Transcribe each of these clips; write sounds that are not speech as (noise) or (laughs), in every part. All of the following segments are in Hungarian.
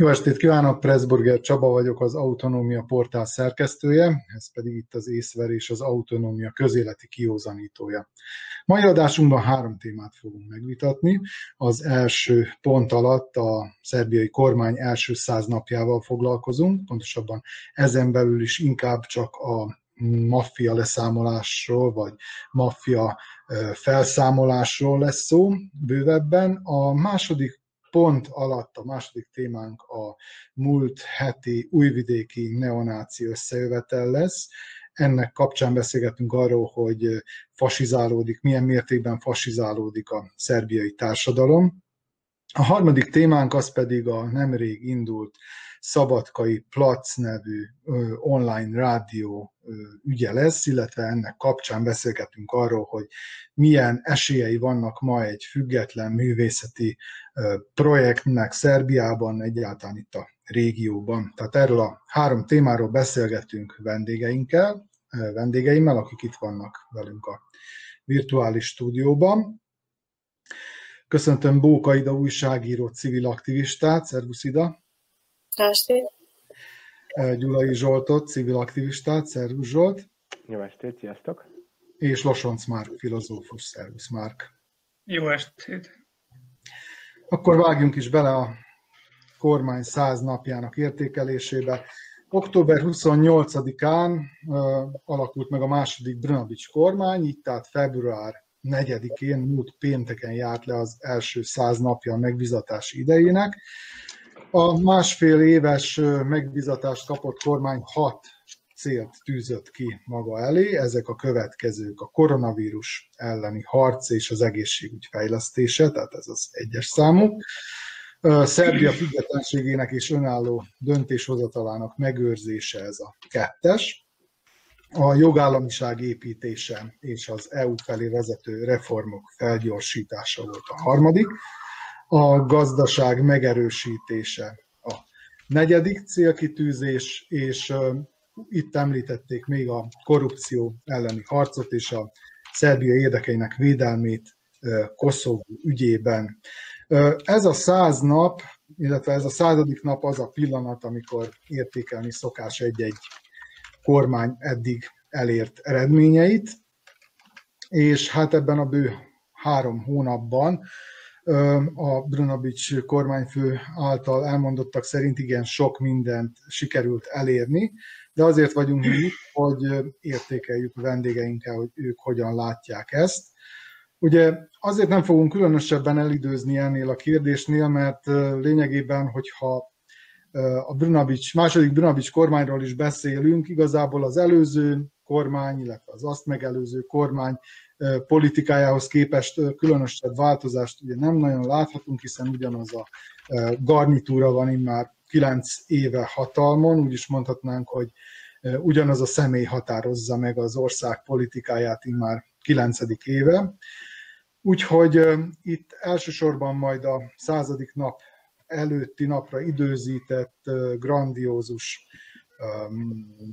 Jó estét kívánok, Pressburger Csaba vagyok, az Autonómia portál szerkesztője, ez pedig itt az észver és az autonómia közéleti kiózanítója. Mai adásunkban három témát fogunk megvitatni. Az első pont alatt a szerbiai kormány első száz napjával foglalkozunk, pontosabban ezen belül is inkább csak a maffia leszámolásról, vagy maffia felszámolásról lesz szó bővebben. A második pont alatt a második témánk a múlt heti újvidéki neonáci összejövetel lesz. Ennek kapcsán beszélgetünk arról, hogy fasizálódik, milyen mértékben fasizálódik a szerbiai társadalom. A harmadik témánk az pedig a nemrég indult Szabadkai Plac nevű online rádió ügye lesz, illetve ennek kapcsán beszélgetünk arról, hogy milyen esélyei vannak ma egy független művészeti projektnek Szerbiában, egyáltalán itt a régióban. Tehát erről a három témáról beszélgetünk vendégeinkkel, vendégeimmel, akik itt vannak velünk a virtuális stúdióban. Köszöntöm Bóka Ida újságíró, civil aktivistát. Szervusz Ida! Estét! Gyulai Zsoltot, civil aktivistát. Szervusz Zsolt! Jó estét, sziasztok! És Losonc Márk, filozófus. Szervusz Márk! Jó estét! Akkor vágjunk is bele a kormány száz napjának értékelésébe. Október 28-án uh, alakult meg a második Brnabics kormány, így tehát február 4-én, múlt pénteken járt le az első száz napja a megbizatási idejének. A másfél éves megbizatást kapott kormány hat célt tűzött ki maga elé, ezek a következők a koronavírus elleni harc és az egészségügy fejlesztése, tehát ez az egyes számú. Szerbia függetlenségének és önálló döntéshozatalának megőrzése ez a kettes. A jogállamiság építése és az EU felé vezető reformok felgyorsítása volt a harmadik. A gazdaság megerősítése a negyedik célkitűzés, és itt említették még a korrupció elleni harcot és a Szerbia érdekeinek védelmét Koszovó ügyében. Ez a száz nap, illetve ez a századik nap az a pillanat, amikor értékelni szokás egy-egy kormány eddig elért eredményeit, és hát ebben a bő három hónapban a Brunabics kormányfő által elmondottak szerint igen sok mindent sikerült elérni, de azért vagyunk mi itt, hogy értékeljük a vendégeinkkel, hogy ők hogyan látják ezt. Ugye azért nem fogunk különösebben elidőzni ennél a kérdésnél, mert lényegében, hogyha a Brunabics, második Brunabics kormányról is beszélünk, igazából az előző kormány, illetve az azt megelőző kormány politikájához képest különösebb változást ugye nem nagyon láthatunk, hiszen ugyanaz a garnitúra van immár kilenc éve hatalmon, úgy is mondhatnánk, hogy ugyanaz a személy határozza meg az ország politikáját immár kilencedik éve. Úgyhogy itt elsősorban majd a századik nap előtti napra időzített grandiózus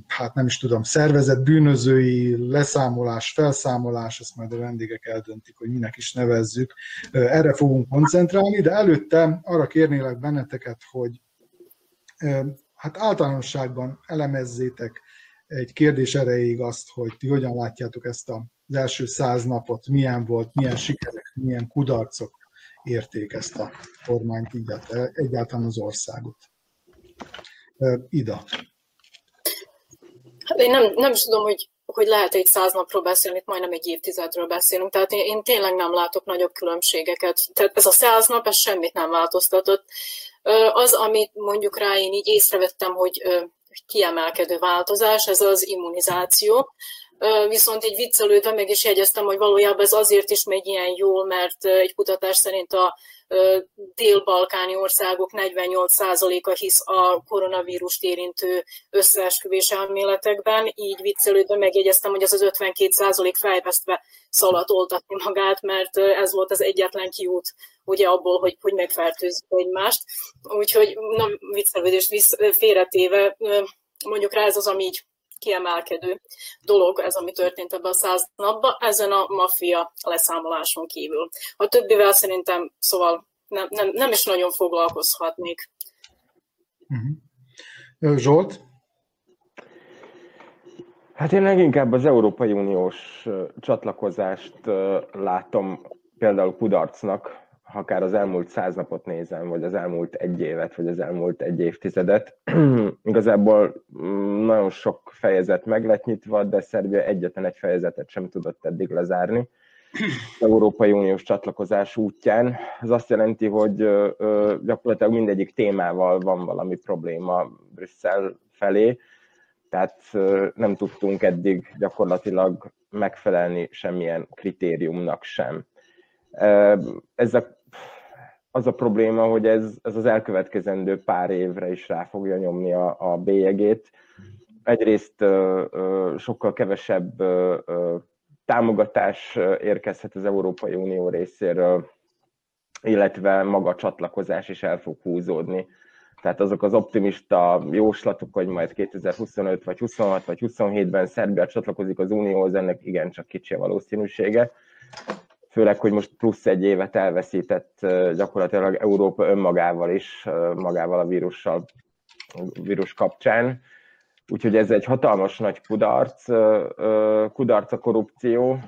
hát nem is tudom, szervezett bűnözői leszámolás, felszámolás, ezt majd a vendégek eldöntik, hogy minek is nevezzük. Erre fogunk koncentrálni, de előtte arra kérnélek benneteket, hogy hát általánosságban elemezzétek egy kérdés erejéig azt, hogy ti hogyan látjátok ezt az első száz napot, milyen volt, milyen sikerek, milyen kudarcok érték ezt a kormányt, egyáltalán az országot. Ida. Hát én nem, nem is tudom, hogy, hogy lehet egy száz napról beszélni, itt majdnem egy évtizedről beszélünk, tehát én, én tényleg nem látok nagyobb különbségeket. Tehát ez a száz nap, ez semmit nem változtatott. Az, amit mondjuk rá én így észrevettem, hogy kiemelkedő változás, ez az immunizáció. Viszont így viccelődve meg is jegyeztem, hogy valójában ez azért is megy ilyen jól, mert egy kutatás szerint a dél-balkáni országok 48%-a hisz a koronavírust érintő összeesküvés elméletekben, így viccelődve megjegyeztem, hogy az az 52% fejvesztve szaladt oltatni magát, mert ez volt az egyetlen kiút ugye abból, hogy, hogy megfertőzzük egymást. Úgyhogy na, viccelődést félretéve, mondjuk rá ez az, ami így kiemelkedő dolog, ez ami történt ebben a száz napban, ezen a maffia leszámoláson kívül. A többivel szerintem, szóval nem, nem, nem is nagyon foglalkozhatnék. Uh-huh. Zsolt? Hát én leginkább az Európai Uniós csatlakozást látom például kudarcnak, ha akár az elmúlt száz napot nézem, vagy az elmúlt egy évet, vagy az elmúlt egy évtizedet. (clears throat) Igazából mm, nagyon sok fejezet meg lett nyitva, de Szerbia egyetlen egy fejezetet sem tudott eddig lezárni. Az (clears throat) Európai Uniós csatlakozás útján. Ez azt jelenti, hogy gyakorlatilag mindegyik témával van valami probléma Brüsszel felé, tehát nem tudtunk eddig gyakorlatilag megfelelni semmilyen kritériumnak sem. Ez a az a probléma, hogy ez, ez az elkövetkezendő pár évre is rá fogja nyomni a, a bélyegét. Egyrészt ö, ö, sokkal kevesebb ö, ö, támogatás érkezhet az Európai Unió részéről, illetve maga a csatlakozás is el fog húzódni. Tehát azok az optimista jóslatok, hogy majd 2025 vagy 26 vagy 27-ben Szerbia csatlakozik az Unióhoz, ennek igencsak kicsi a valószínűsége főleg, hogy most plusz egy évet elveszített gyakorlatilag Európa önmagával is, magával a vírussal, vírus kapcsán. Úgyhogy ez egy hatalmas nagy kudarc, kudarc a korrupció,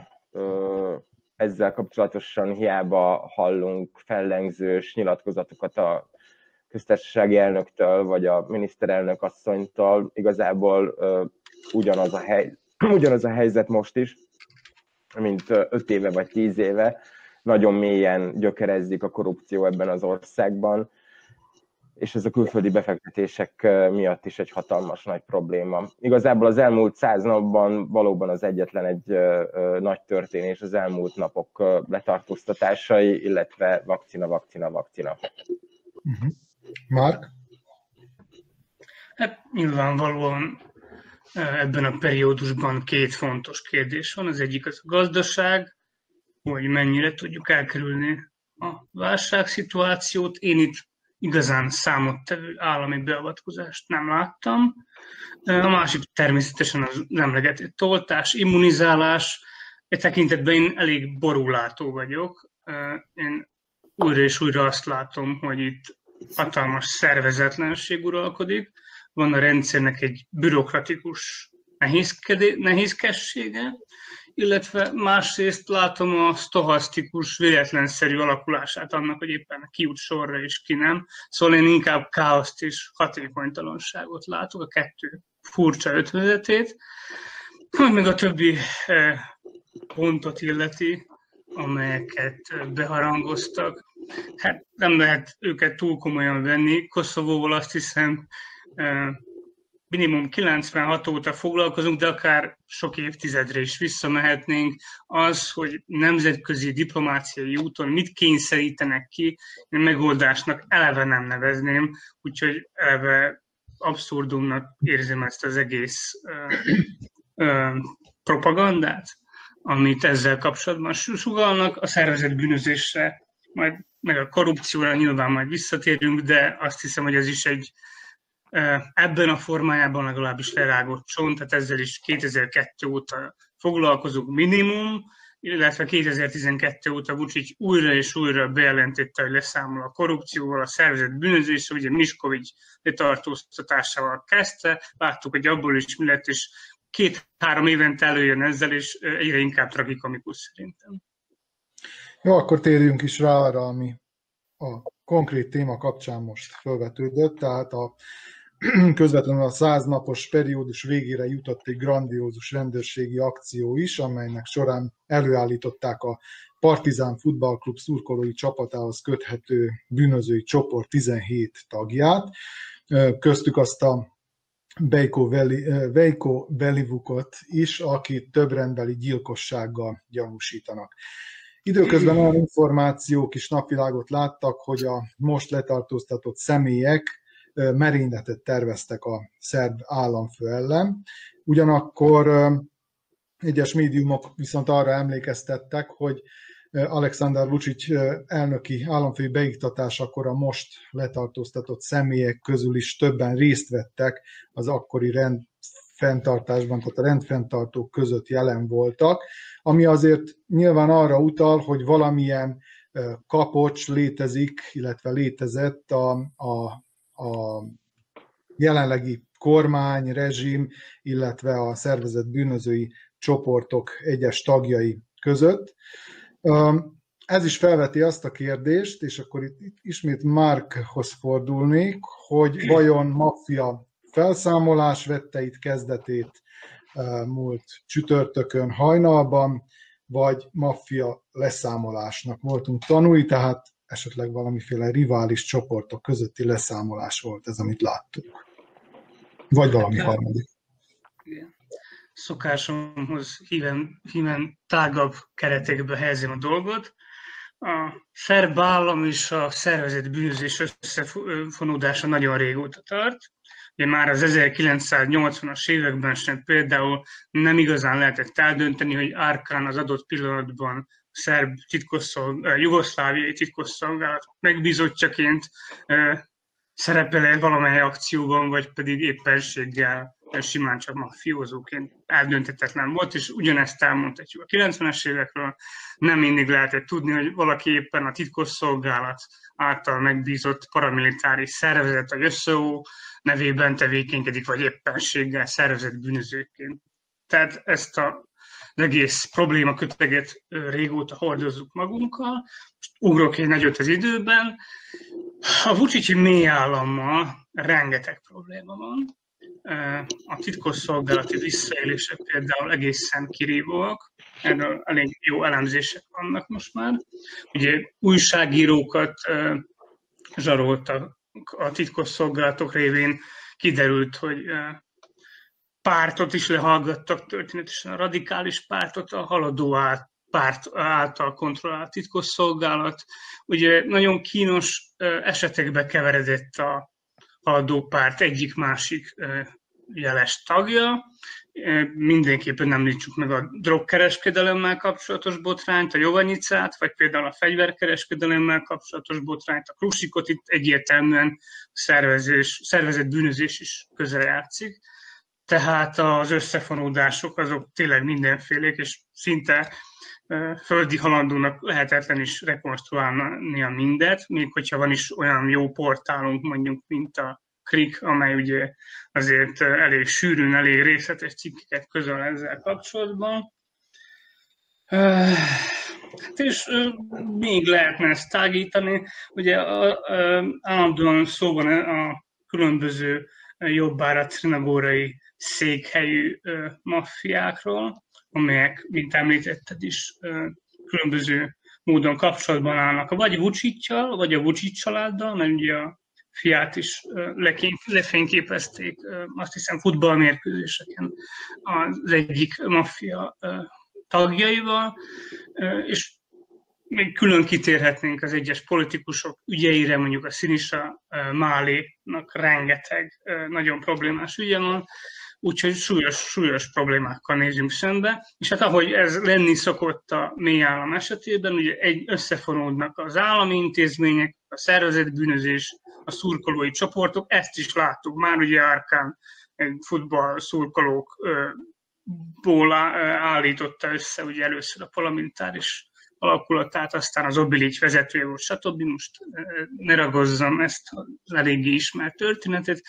ezzel kapcsolatosan hiába hallunk fellengzős nyilatkozatokat a köztársasági elnöktől, vagy a miniszterelnök asszonytól, igazából ugyanaz a, hely, (clears throat) ugyanaz a helyzet most is, mint öt éve vagy tíz éve, nagyon mélyen gyökerezzik a korrupció ebben az országban, és ez a külföldi befektetések miatt is egy hatalmas nagy probléma. Igazából az elmúlt száz napban valóban az egyetlen egy nagy történés az elmúlt napok letartóztatásai, illetve vakcina, vakcina, vakcina. Uh-huh. Mark? Hát nyilvánvalóan ebben a periódusban két fontos kérdés van. Az egyik az a gazdaság, hogy mennyire tudjuk elkerülni a válságszituációt. Én itt igazán számottevő állami beavatkozást nem láttam. A másik természetesen az emlegetett toltás, immunizálás. E tekintetben én elég borulátó vagyok. Én újra és újra azt látom, hogy itt hatalmas szervezetlenség uralkodik van a rendszernek egy bürokratikus nehézkessége, illetve másrészt látom a stohasztikus, véletlenszerű alakulását annak, hogy éppen ki jut sorra és ki nem. Szóval én inkább káoszt és hatékonytalanságot látok, a kettő furcsa ötvözetét. Hogy meg a többi eh, pontot illeti, amelyeket beharangoztak. Hát nem lehet őket túl komolyan venni. Koszovóval azt hiszem minimum 96 óta foglalkozunk, de akár sok évtizedre is visszamehetnénk, az, hogy nemzetközi diplomáciai úton mit kényszerítenek ki, én megoldásnak eleve nem nevezném, úgyhogy eleve abszurdumnak érzem ezt az egész ö, ö, propagandát, amit ezzel kapcsolatban sugalnak, a szervezet bűnözésre, majd meg a korrupcióra nyilván majd visszatérünk, de azt hiszem, hogy ez is egy Ebben a formájában legalábbis lerágott csont, tehát ezzel is 2002 óta foglalkozunk minimum, illetve 2012 óta Vucic újra és újra bejelentette, hogy leszámol a korrupcióval, a szervezet bűnözéssel, ugye Miskovic letartóztatásával kezdte, láttuk, hogy abból is mi lett, és két-három évente előjön ezzel, és egyre inkább tragikomikus szerintem. Jó, akkor térjünk is rá arra, ami a konkrét téma kapcsán most felvetődött, tehát a (clears throat) közvetlenül a száz napos periódus végére jutott egy grandiózus rendőrségi akció is, amelynek során előállították a Partizán Futballklub szurkolói csapatához köthető bűnözői csoport 17 tagját, köztük azt a Veiko, Veli, Veiko Velivukot is, akit több rendbeli gyilkossággal gyanúsítanak. Időközben olyan információk is napvilágot láttak, hogy a most letartóztatott személyek merényletet terveztek a szerb államfő ellen. Ugyanakkor egyes médiumok viszont arra emlékeztettek, hogy Alexander Vucic elnöki államfői beiktatásakor a most letartóztatott személyek közül is többen részt vettek az akkori rendfenntartásban, tehát a rendfenntartók között jelen voltak, ami azért nyilván arra utal, hogy valamilyen kapocs létezik, illetve létezett a, a a jelenlegi kormány, rezsim, illetve a szervezet bűnözői csoportok egyes tagjai között. Ez is felveti azt a kérdést, és akkor itt ismét Markhoz fordulnék, hogy vajon maffia felszámolás vette itt kezdetét múlt csütörtökön hajnalban, vagy maffia leszámolásnak voltunk tanúi, tehát esetleg valamiféle rivális csoportok közötti leszámolás volt ez, amit láttuk. Vagy valami hát, harmadik. Igen. Szokásomhoz híven, híven tágabb keretekbe helyezem a dolgot. A szerb állam és a szervezet bűnözés összefonódása nagyon régóta tart. Ugye már az 1980-as években sem például nem igazán lehetett eldönteni, hogy Árkán az adott pillanatban szerb titkosszolgálat, jugoszláviai titkosszolgálat megbízottjaként szerepel valamely akcióban, vagy pedig éppenséggel simán csak mafiózóként eldöntetetlen volt, és ugyanezt elmondhatjuk a 90-es évekről. Nem mindig lehetett tudni, hogy valaki éppen a titkosszolgálat által megbízott paramilitáris szervezet, a SZO nevében tevékenykedik, vagy éppenséggel szervezett bűnözőként. Tehát ezt a egész probléma köteget régóta hordozzuk magunkkal. Most ugrok egy nagyot az időben. A Vucicsi mély állammal rengeteg probléma van. A titkosszolgálati visszaélések például egészen kirívóak, erről elég jó elemzések vannak most már. Ugye újságírókat zsaroltak a titkosszolgálatok révén, kiderült, hogy pártot is lehallgattak történetesen, a radikális pártot, a haladó át, párt által kontrollált titkosszolgálat. Ugye nagyon kínos esetekbe keveredett a haladó párt egyik-másik jeles tagja. Mindenképpen említsük meg a drogkereskedelemmel kapcsolatos botrányt, a Jovanyicát, vagy például a fegyverkereskedelemmel kapcsolatos botrányt, a Krusikot itt egyértelműen szervezés, szervezett bűnözés is közel játszik tehát az összefonódások azok tényleg mindenfélék, és szinte földi halandónak lehetetlen is rekonstruálni a mindet, még hogyha van is olyan jó portálunk, mondjuk, mint a Krik, amely ugye azért elég sűrűn, elég részletes cikkeket közöl ezzel kapcsolatban. Hát és még lehetne ezt tágítani. Ugye állandóan szó van a különböző jobbára trinagórai székhelyű maffiákról, amelyek, mint említetted is, különböző módon kapcsolatban állnak, vagy Vuciccal, vagy a Vucic családdal, mert ugye a fiát is lefényképezték, azt hiszem futballmérkőzéseken az egyik maffia tagjaival, és még külön kitérhetnénk az egyes politikusok ügyeire, mondjuk a Sinisa Málénak rengeteg nagyon problémás ügye van, úgyhogy súlyos, súlyos problémákkal nézünk szembe, és hát ahogy ez lenni szokott a mély állam esetében, ugye egy összefonódnak az állami intézmények, a szervezett bűnözés, a szurkolói csoportok, ezt is láttuk már ugye Árkán futball szurkolókból állította össze ugye először a parlamentáris alakulatát, aztán az Obilic vezetője volt, stb. Most ne ragozzam ezt az eléggé ismert történetet.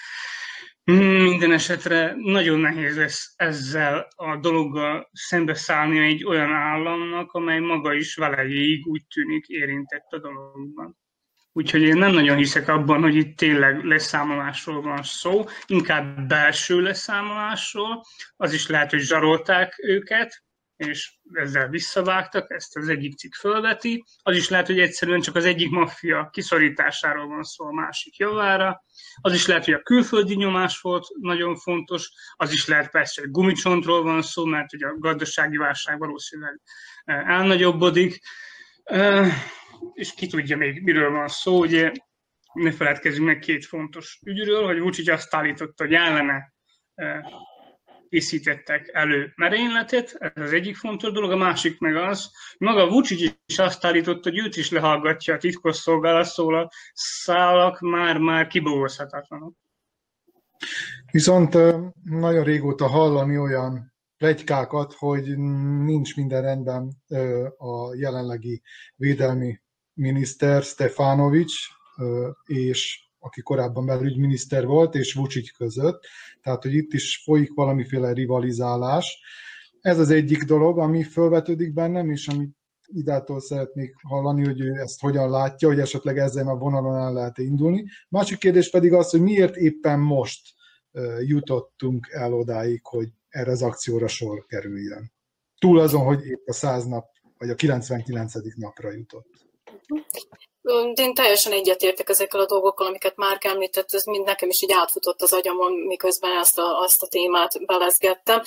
Minden esetre nagyon nehéz lesz ezzel a dologgal szembeszállni egy olyan államnak, amely maga is velejéig úgy tűnik érintett a dologban. Úgyhogy én nem nagyon hiszek abban, hogy itt tényleg leszámolásról van szó, inkább belső leszámolásról. Az is lehet, hogy zsarolták őket, és ezzel visszavágtak, ezt az egyik cikk fölveti. Az is lehet, hogy egyszerűen csak az egyik maffia kiszorításáról van szó a másik javára. Az is lehet, hogy a külföldi nyomás volt nagyon fontos. Az is lehet persze, hogy gumicsontról van szó, mert ugye a gazdasági válság valószínűleg eh, elnagyobbodik. Eh, és ki tudja még, miről van szó. Ugye ne feledkezzünk meg két fontos ügyről, hogy Vucic azt állította, hogy ellene eh, készítettek elő merényletet, ez az egyik fontos dolog, a másik meg az, maga Vucic is azt állította, hogy őt is lehallgatja a titkos szolgálat, szól a szálak már-már kibogozhatatlanok. Viszont nagyon régóta hallani olyan plegykákat, hogy nincs minden rendben a jelenlegi védelmi miniszter Stefanovics, és aki korábban belügyminiszter volt, és Vucic között. Tehát, hogy itt is folyik valamiféle rivalizálás. Ez az egyik dolog, ami felvetődik bennem, és amit idától szeretnék hallani, hogy ő ezt hogyan látja, hogy esetleg ezen a vonalon el lehet indulni. Másik kérdés pedig az, hogy miért éppen most jutottunk el odáig, hogy erre az akcióra sor kerüljön. Túl azon, hogy épp a 100 nap, vagy a 99. napra jutott. Én teljesen egyetértek ezekkel a dolgokkal, amiket már említett, ez mind nekem is így átfutott az agyamon, miközben ezt a, azt a témát belezgettem.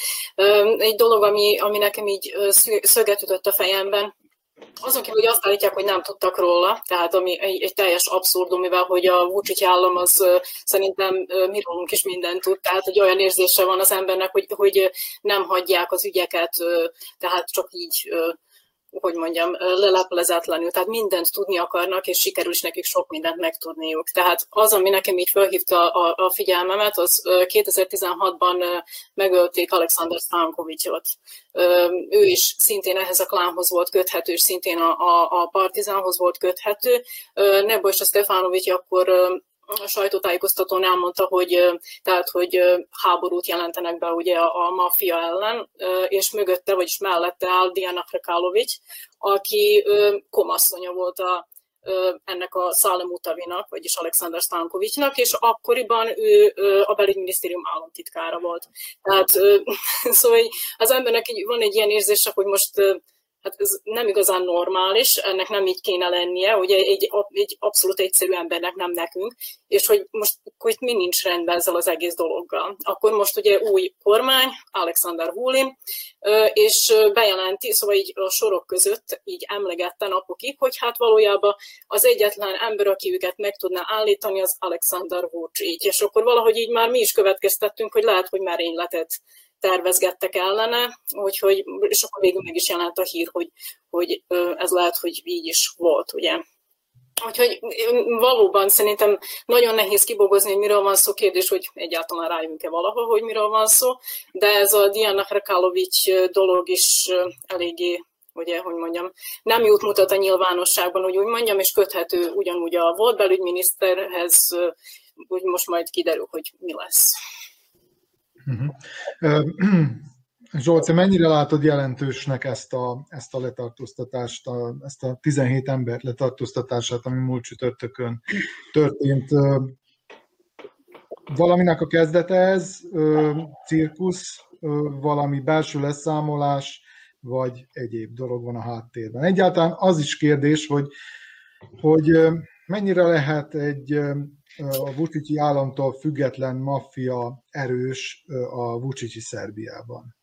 Egy dolog, ami, ami nekem így szöget ütött a fejemben, azon kívül, hogy azt állítják, hogy nem tudtak róla, tehát ami egy, egy teljes abszurdum, mivel hogy a Vucic állam az szerintem mi rólunk is mindent tud, tehát egy olyan érzése van az embernek, hogy, hogy nem hagyják az ügyeket, tehát csak így hogy mondjam, leleplezetlenül, tehát mindent tudni akarnak, és sikerül is nekik sok mindent megtudniuk. Tehát az, ami nekem így felhívta a, a figyelmemet, az 2016-ban megölték Alexander Stankovicsot. Ő is szintén ehhez a klánhoz volt köthető, és szintén a, a, a partizánhoz volt köthető. Nebo a Stefanovics akkor a sajtótájékoztatón elmondta, hogy, tehát, hogy háborút jelentenek be ugye a, maffia ellen, és mögötte, vagyis mellette áll Diana Krekalovics, aki komasszonya volt a, ennek a Szálem Utavinak, vagyis Alexander Stankovicsnak, és akkoriban ő a belügyminisztérium államtitkára volt. Tehát (laughs) szóval az embernek van egy ilyen érzése, hogy most hát ez nem igazán normális, ennek nem így kéne lennie, ugye egy, egy abszolút egyszerű embernek nem nekünk, és hogy most itt mi nincs rendben ezzel az egész dologgal. Akkor most ugye új kormány, Alexander Hulin, és bejelenti, szóval így a sorok között így emlegette napokig, hogy hát valójában az egyetlen ember, aki őket meg tudná állítani, az Alexander Vucic, és akkor valahogy így már mi is következtettünk, hogy lehet, hogy már letet tervezgettek ellene, úgyhogy, és akkor végül meg is jelent a hír, hogy, hogy ez lehet, hogy így is volt, ugye. Úgyhogy valóban szerintem nagyon nehéz kibogozni, hogy miről van szó, kérdés, hogy egyáltalán rájövünk-e valaha, hogy miről van szó, de ez a Diana Krakalovics dolog is eléggé ugye, hogy mondjam, nem jut mutat a nyilvánosságban, hogy úgy mondjam, és köthető ugyanúgy a volt belügyminiszterhez, úgy most majd kiderül, hogy mi lesz. Uh-huh. (clears throat) Zsolci, mennyire látod jelentősnek ezt a, ezt a letartóztatást, a, ezt a 17 ember letartóztatását, ami múlt csütörtökön történt? Valaminek a kezdete ez, cirkusz, valami belső leszámolás, vagy egyéb dolog van a háttérben. Egyáltalán az is kérdés, hogy, hogy mennyire lehet egy a Vucici államtól független maffia erős a Vucici Szerbiában?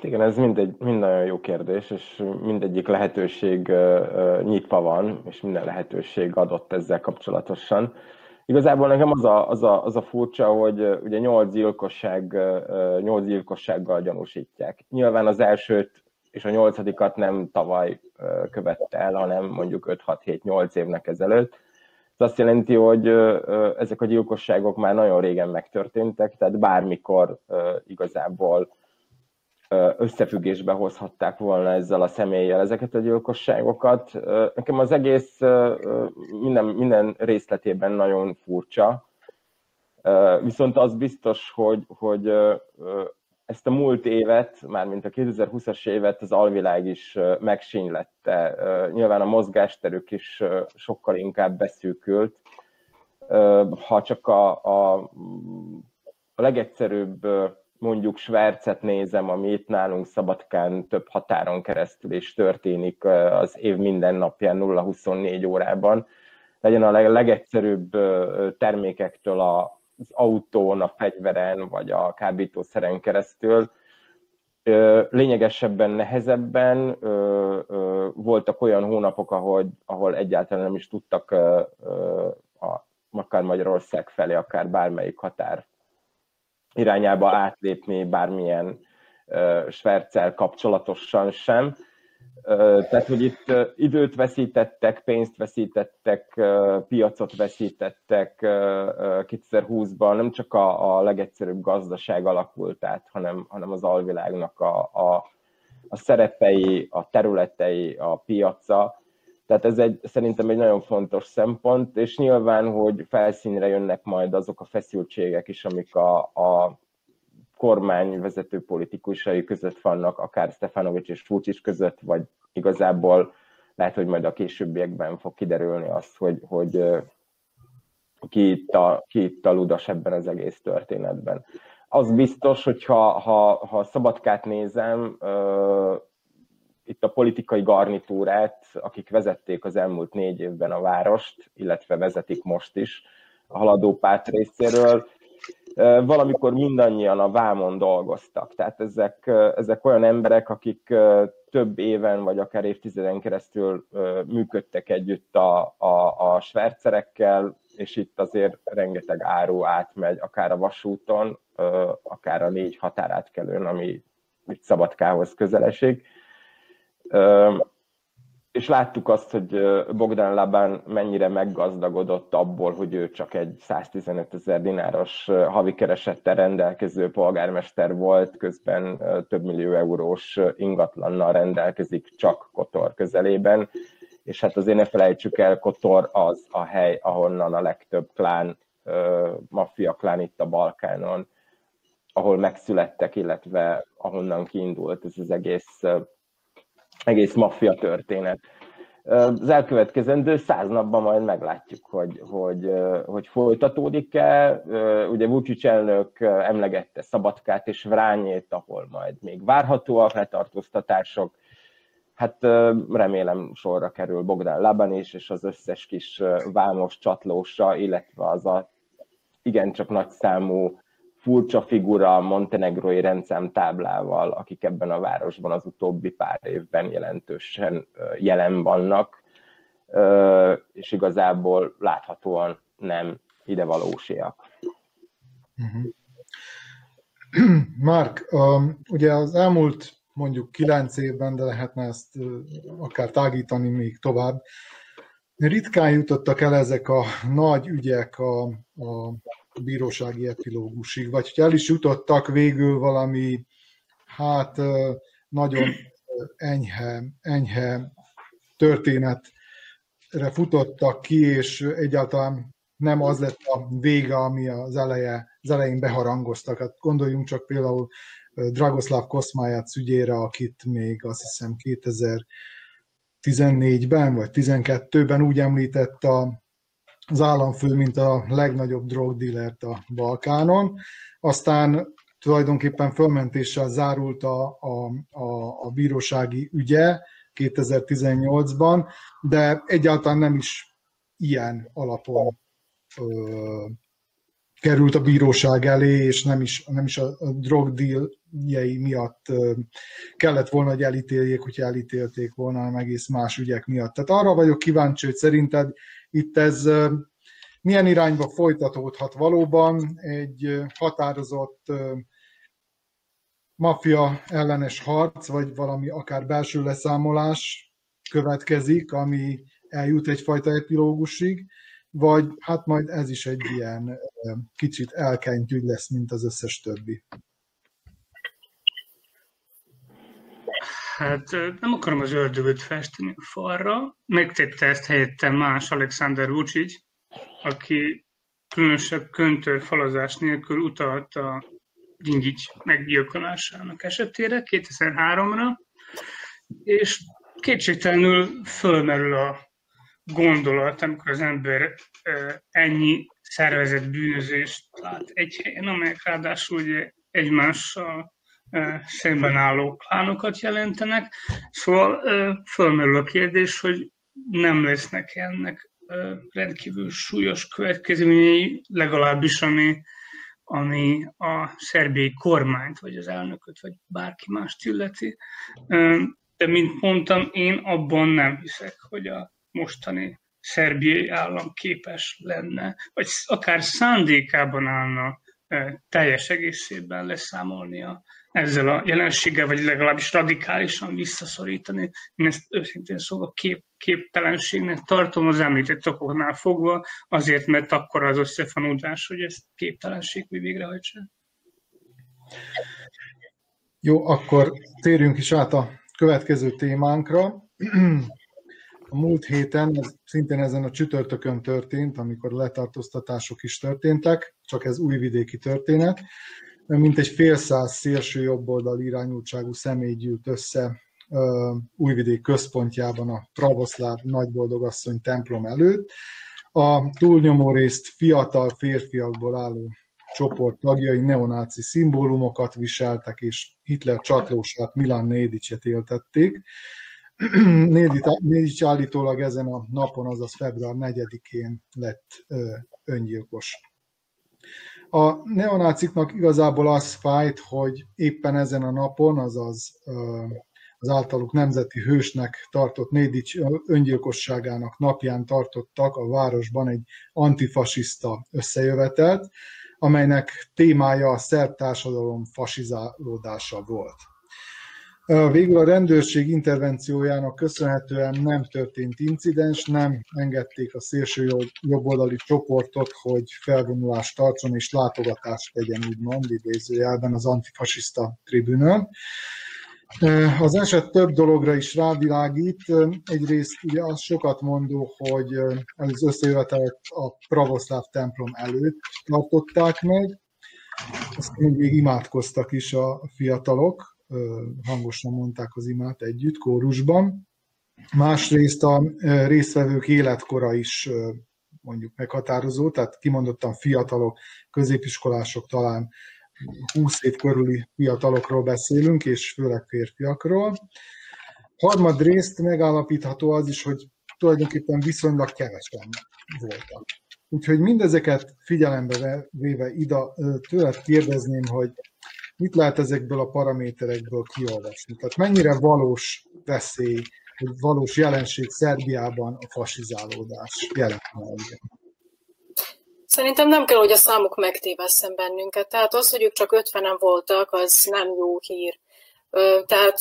Igen, ez mindegy, mind nagyon jó kérdés, és mindegyik lehetőség nyitva van, és minden lehetőség adott ezzel kapcsolatosan. Igazából nekem az a, az a, az a furcsa, hogy ugye nyolc gyilkosság, nyolc gyilkossággal gyanúsítják. Nyilván az elsőt és a nyolcadikat nem tavaly követte el, hanem mondjuk 5-6-7-8 évnek ezelőtt. Ez azt jelenti, hogy ezek a gyilkosságok már nagyon régen megtörténtek, tehát bármikor igazából összefüggésbe hozhatták volna ezzel a személlyel ezeket a gyilkosságokat. Nekem az egész minden, minden részletében nagyon furcsa, viszont az biztos, hogy, hogy ezt a múlt évet, mármint a 2020-as évet az alvilág is megsínylette. Nyilván a mozgásterük is sokkal inkább beszűkült. Ha csak a, a, a legegyszerűbb mondjuk Svercet nézem, ami itt nálunk Szabadkán több határon keresztül is történik az év minden napján 0-24 órában, legyen a legegyszerűbb termékektől a, az autón, a fegyveren, vagy a kábítószeren keresztül. Lényegesebben, nehezebben voltak olyan hónapok, ahol, ahol egyáltalán nem is tudtak a, akár Magyarország felé, akár bármelyik határ irányába átlépni bármilyen Svercel kapcsolatosan sem. Tehát, hogy itt időt veszítettek, pénzt veszítettek, piacot veszítettek 2020-ban, nem csak a, a legegyszerűbb gazdaság alakult át, hanem, hanem az alvilágnak a, a, a szerepei, a területei, a piaca, Tehát ez egy, szerintem egy nagyon fontos szempont, és nyilván, hogy felszínre jönnek majd azok a feszültségek is, amik a, a kormány vezető politikusai között vannak, akár Stefanovics és Fucsis között, vagy igazából lehet, hogy majd a későbbiekben fog kiderülni az, hogy, hogy ki itt, a, ki itt a ludas ebben az egész történetben. Az biztos, hogy ha, ha, ha szabadkát nézem, itt a politikai garnitúrát, akik vezették az elmúlt négy évben a várost, illetve vezetik most is a haladó párt részéről, valamikor mindannyian a vámon dolgoztak. Tehát ezek, ezek olyan emberek, akik több éven vagy akár évtizeden keresztül működtek együtt a, a, a svercerekkel, és itt azért rengeteg áru átmegy, akár a vasúton, akár a négy határátkelőn, ami itt Szabadkához közeleség és láttuk azt, hogy Bogdan Labán mennyire meggazdagodott abból, hogy ő csak egy 115 ezer dináros havi keresettel rendelkező polgármester volt, közben több millió eurós ingatlannal rendelkezik csak Kotor közelében, és hát azért ne felejtsük el, Kotor az a hely, ahonnan a legtöbb klán, maffia klán itt a Balkánon, ahol megszülettek, illetve ahonnan kiindult ez az egész egész maffia történet. Az elkövetkezendő száz napban majd meglátjuk, hogy, hogy, hogy folytatódik-e. Ugye Vucic elnök emlegette Szabadkát és Vrányét, ahol majd még várhatóak letartóztatások. Hát remélem sorra kerül Bogdán Laban is, és az összes kis vámos csatlósa, illetve az a igencsak nagy számú furcsa figura montenegrói táblával, akik ebben a városban az utóbbi pár évben jelentősen jelen vannak, és igazából láthatóan nem ide valósiak. Uh-huh. (clears throat) Mark, ugye az elmúlt mondjuk kilenc évben, de lehetne ezt akár tágítani még tovább, ritkán jutottak el ezek a nagy ügyek a, a bírósági epilógusig, vagy hogy el is jutottak végül valami, hát nagyon enyhe, enyhe történetre futottak ki, és egyáltalán nem az lett a vége, ami az, eleje, az elején beharangoztak. Hát gondoljunk csak például Dragoszláv Koszmáját ügyére, akit még azt hiszem 2014-ben vagy 2012-ben úgy említett a az államfő, mint a legnagyobb drogdillert a Balkánon. Aztán tulajdonképpen fölmentéssel zárult a, a, a, a bírósági ügye 2018-ban, de egyáltalán nem is ilyen alapon ö, került a bíróság elé, és nem is, nem is a, a drogdíljei miatt ö, kellett volna, hogy elítéljék, hogyha elítélték volna, hanem egész más ügyek miatt. Tehát arra vagyok kíváncsi, hogy szerinted itt ez milyen irányba folytatódhat valóban egy határozott maffia ellenes harc, vagy valami akár belső leszámolás következik, ami eljut egyfajta epilógusig, vagy hát majd ez is egy ilyen kicsit elkenyt ügy lesz, mint az összes többi. Hát nem akarom az ördögöt festeni a falra. Megtette ezt helyette más Alexander Vucic, aki különösebb köntő falazás nélkül utalt a Gingics meggyilkolásának esetére 2003-ra, és kétségtelenül fölmerül a gondolat, amikor az ember ennyi szervezett bűnözést lát egy helyen, amelyek ráadásul ugye egymással szemben álló klánokat jelentenek. Szóval fölmerül a kérdés, hogy nem lesznek ennek rendkívül súlyos következményei, legalábbis ami, ami a szerbiai kormányt, vagy az elnököt, vagy bárki mást illeti. De mint mondtam, én abban nem hiszek, hogy a mostani szerbiai állam képes lenne, vagy akár szándékában állna teljes egészében leszámolni a ezzel a jelenséggel, vagy legalábbis radikálisan visszaszorítani. Én ezt őszintén szóval kép, képtelenségnek tartom az említett okoknál fogva, azért, mert akkor az összefonódás, hogy ezt képtelenség mi végrehajtsa. Jó, akkor térjünk is át a következő témánkra. A múlt héten, ez szintén ezen a csütörtökön történt, amikor letartóztatások is történtek, csak ez újvidéki történet, mint egy fél száz szélső jobboldal irányultságú személy gyűlt össze Újvidék központjában a pravoszláv nagyboldogasszony templom előtt. A túlnyomó részt fiatal férfiakból álló csoport tagjai neonáci szimbólumokat viseltek, és Hitler csatlósát Milan Nédicset éltették. (clears throat) Nédics állítólag ezen a napon, azaz február 4-én lett öngyilkos. A neonáciknak igazából az fájt, hogy éppen ezen a napon, azaz az általuk nemzeti hősnek tartott Nédics öngyilkosságának napján tartottak a városban egy antifasiszta összejövetelt, amelynek témája a szerb társadalom fasizálódása volt. Végül a rendőrség intervenciójának köszönhetően nem történt incidens, nem engedték a szélső jobboldali csoportot, hogy felvonulást tartson és látogatást tegyen, úgymond idézőjelben az antifasiszta tribünön. Az eset több dologra is rávilágít. Egyrészt ugye az sokat mondó, hogy az összejövetelet a pravoszláv templom előtt tartották meg, azt még imádkoztak is a fiatalok, hangosan mondták az imát együtt, kórusban. Másrészt a résztvevők életkora is mondjuk meghatározó, tehát kimondottan fiatalok, középiskolások talán 20 év körüli fiatalokról beszélünk, és főleg férfiakról. Harmadrészt megállapítható az is, hogy tulajdonképpen viszonylag kevesen voltak. Úgyhogy mindezeket figyelembe véve ida tőled kérdezném, hogy mit lehet ezekből a paraméterekből kiolvasni? Tehát mennyire valós veszély, vagy valós jelenség Szerbiában a fasizálódás jelen Szerintem nem kell, hogy a számuk megtévesszen bennünket. Tehát az, hogy ők csak 50-en voltak, az nem jó hír. Tehát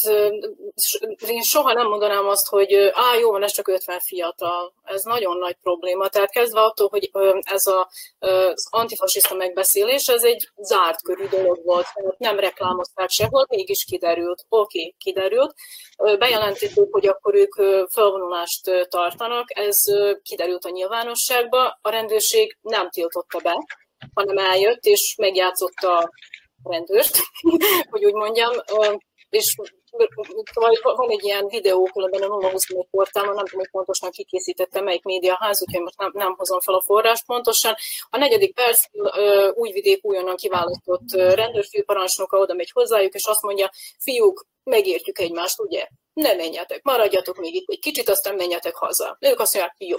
én soha nem mondanám azt, hogy á, jó van, ez csak 50 fiatal. Ez nagyon nagy probléma. Tehát kezdve attól, hogy ez a, az antifasiszta megbeszélés, ez egy zárt körű dolog volt. Nem reklámozták sehol, mégis kiderült. Oké, okay, kiderült. Bejelentették, hogy akkor ők felvonulást tartanak. Ez kiderült a nyilvánosságba. A rendőrség nem tiltotta be, hanem eljött és megjátszotta a rendőrt, (laughs) hogy úgy mondjam, és van egy ilyen videó különben a 021 portálon, nem tudom, hogy pontosan kikészítette melyik médiaház, úgyhogy most nem, nem hozom fel a forrás pontosan. A negyedik perc újvidék újonnan kiválasztott rendőrfőparancsnoka oda megy hozzájuk, és azt mondja, fiúk, megértjük egymást, ugye? Ne menjetek, maradjatok még itt egy kicsit, aztán menjetek haza. Ők azt mondják, jó.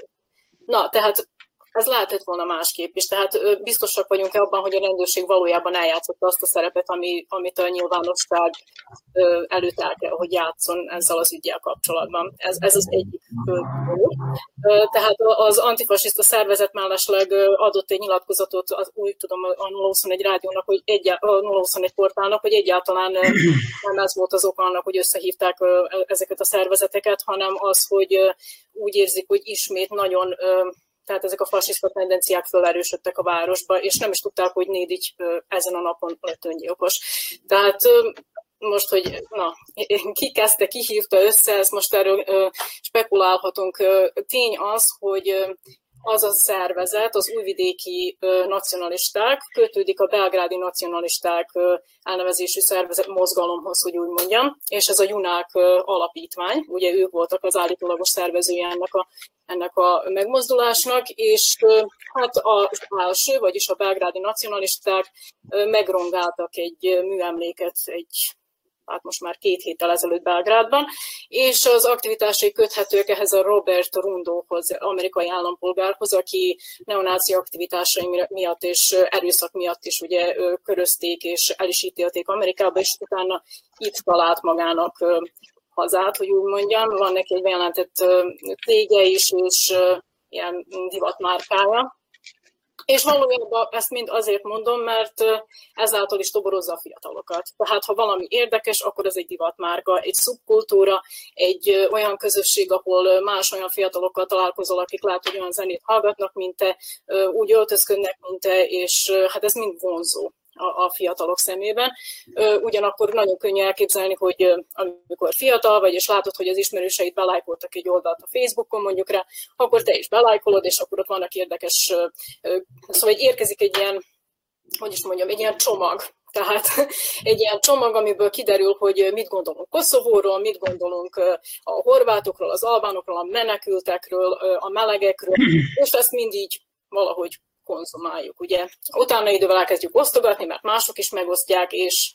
Na, tehát ez lehetett volna másképp is. Tehát biztosak vagyunk abban, hogy a rendőrség valójában eljátszotta azt a szerepet, ami, amit a nyilvánosság előtt el kell, hogy játszon ezzel az ügyel kapcsolatban. Ez, ez az egyik. Tehát az antifasiszta szervezet mellesleg adott egy nyilatkozatot, az, úgy tudom, a 021 rádiónak, hogy egyá, a 021 portálnak, hogy egyáltalán nem ez volt az oka annak, hogy összehívták ezeket a szervezeteket, hanem az, hogy úgy érzik, hogy ismét nagyon tehát ezek a fasiszta tendenciák felerősödtek a városba, és nem is tudták, hogy Nédics ezen a napon lett öngyilkos. Tehát most, hogy na, (laughs) ki kezdte, ki hívta össze, ezt most erről spekulálhatunk. Tény az, hogy az a szervezet, az újvidéki nacionalisták. Kötődik a belgrádi nacionalisták elnevezésű szervezet mozgalomhoz, hogy úgy mondjam, és ez a Junák alapítvány, ugye ők voltak az állítólagos szervezője ennek a, ennek a megmozdulásnak, és hát az első, vagyis a belgrádi nacionalisták megrongáltak egy műemléket, egy hát most már két héttel ezelőtt Belgrádban, és az aktivitásai köthetők ehhez a Robert Rundóhoz, amerikai állampolgárhoz, aki neonáci aktivitásai miatt és erőszak miatt is ugye körözték és el is ítélték Amerikába, és utána itt talált magának hazát, hogy úgy mondjam. Van neki egy bejelentett tége is, és ilyen divatmárkája, és valójában ezt mind azért mondom, mert ezáltal is toborozza a fiatalokat. Tehát ha valami érdekes, akkor ez egy divatmárka, egy szubkultúra, egy olyan közösség, ahol más olyan fiatalokkal találkozol, akik lehet, hogy olyan zenét hallgatnak, mint te, úgy öltözködnek, mint te, és hát ez mind vonzó a, a fiatalok szemében. Ugyanakkor nagyon könnyű elképzelni, hogy amikor fiatal vagy, és látod, hogy az ismerőseid belájkoltak egy oldalt a Facebookon mondjuk rá, akkor te is belájkolod, és akkor ott vannak érdekes, szóval hogy érkezik egy ilyen, hogy is mondjam, egy ilyen csomag, tehát (laughs) egy ilyen csomag, amiből kiderül, hogy mit gondolunk Koszovóról, mit gondolunk a horvátokról, az albánokról, a menekültekről, a melegekről, (clears throat) és ezt mind így valahogy konzumáljuk, ugye. Utána idővel elkezdjük osztogatni, mert mások is megosztják, és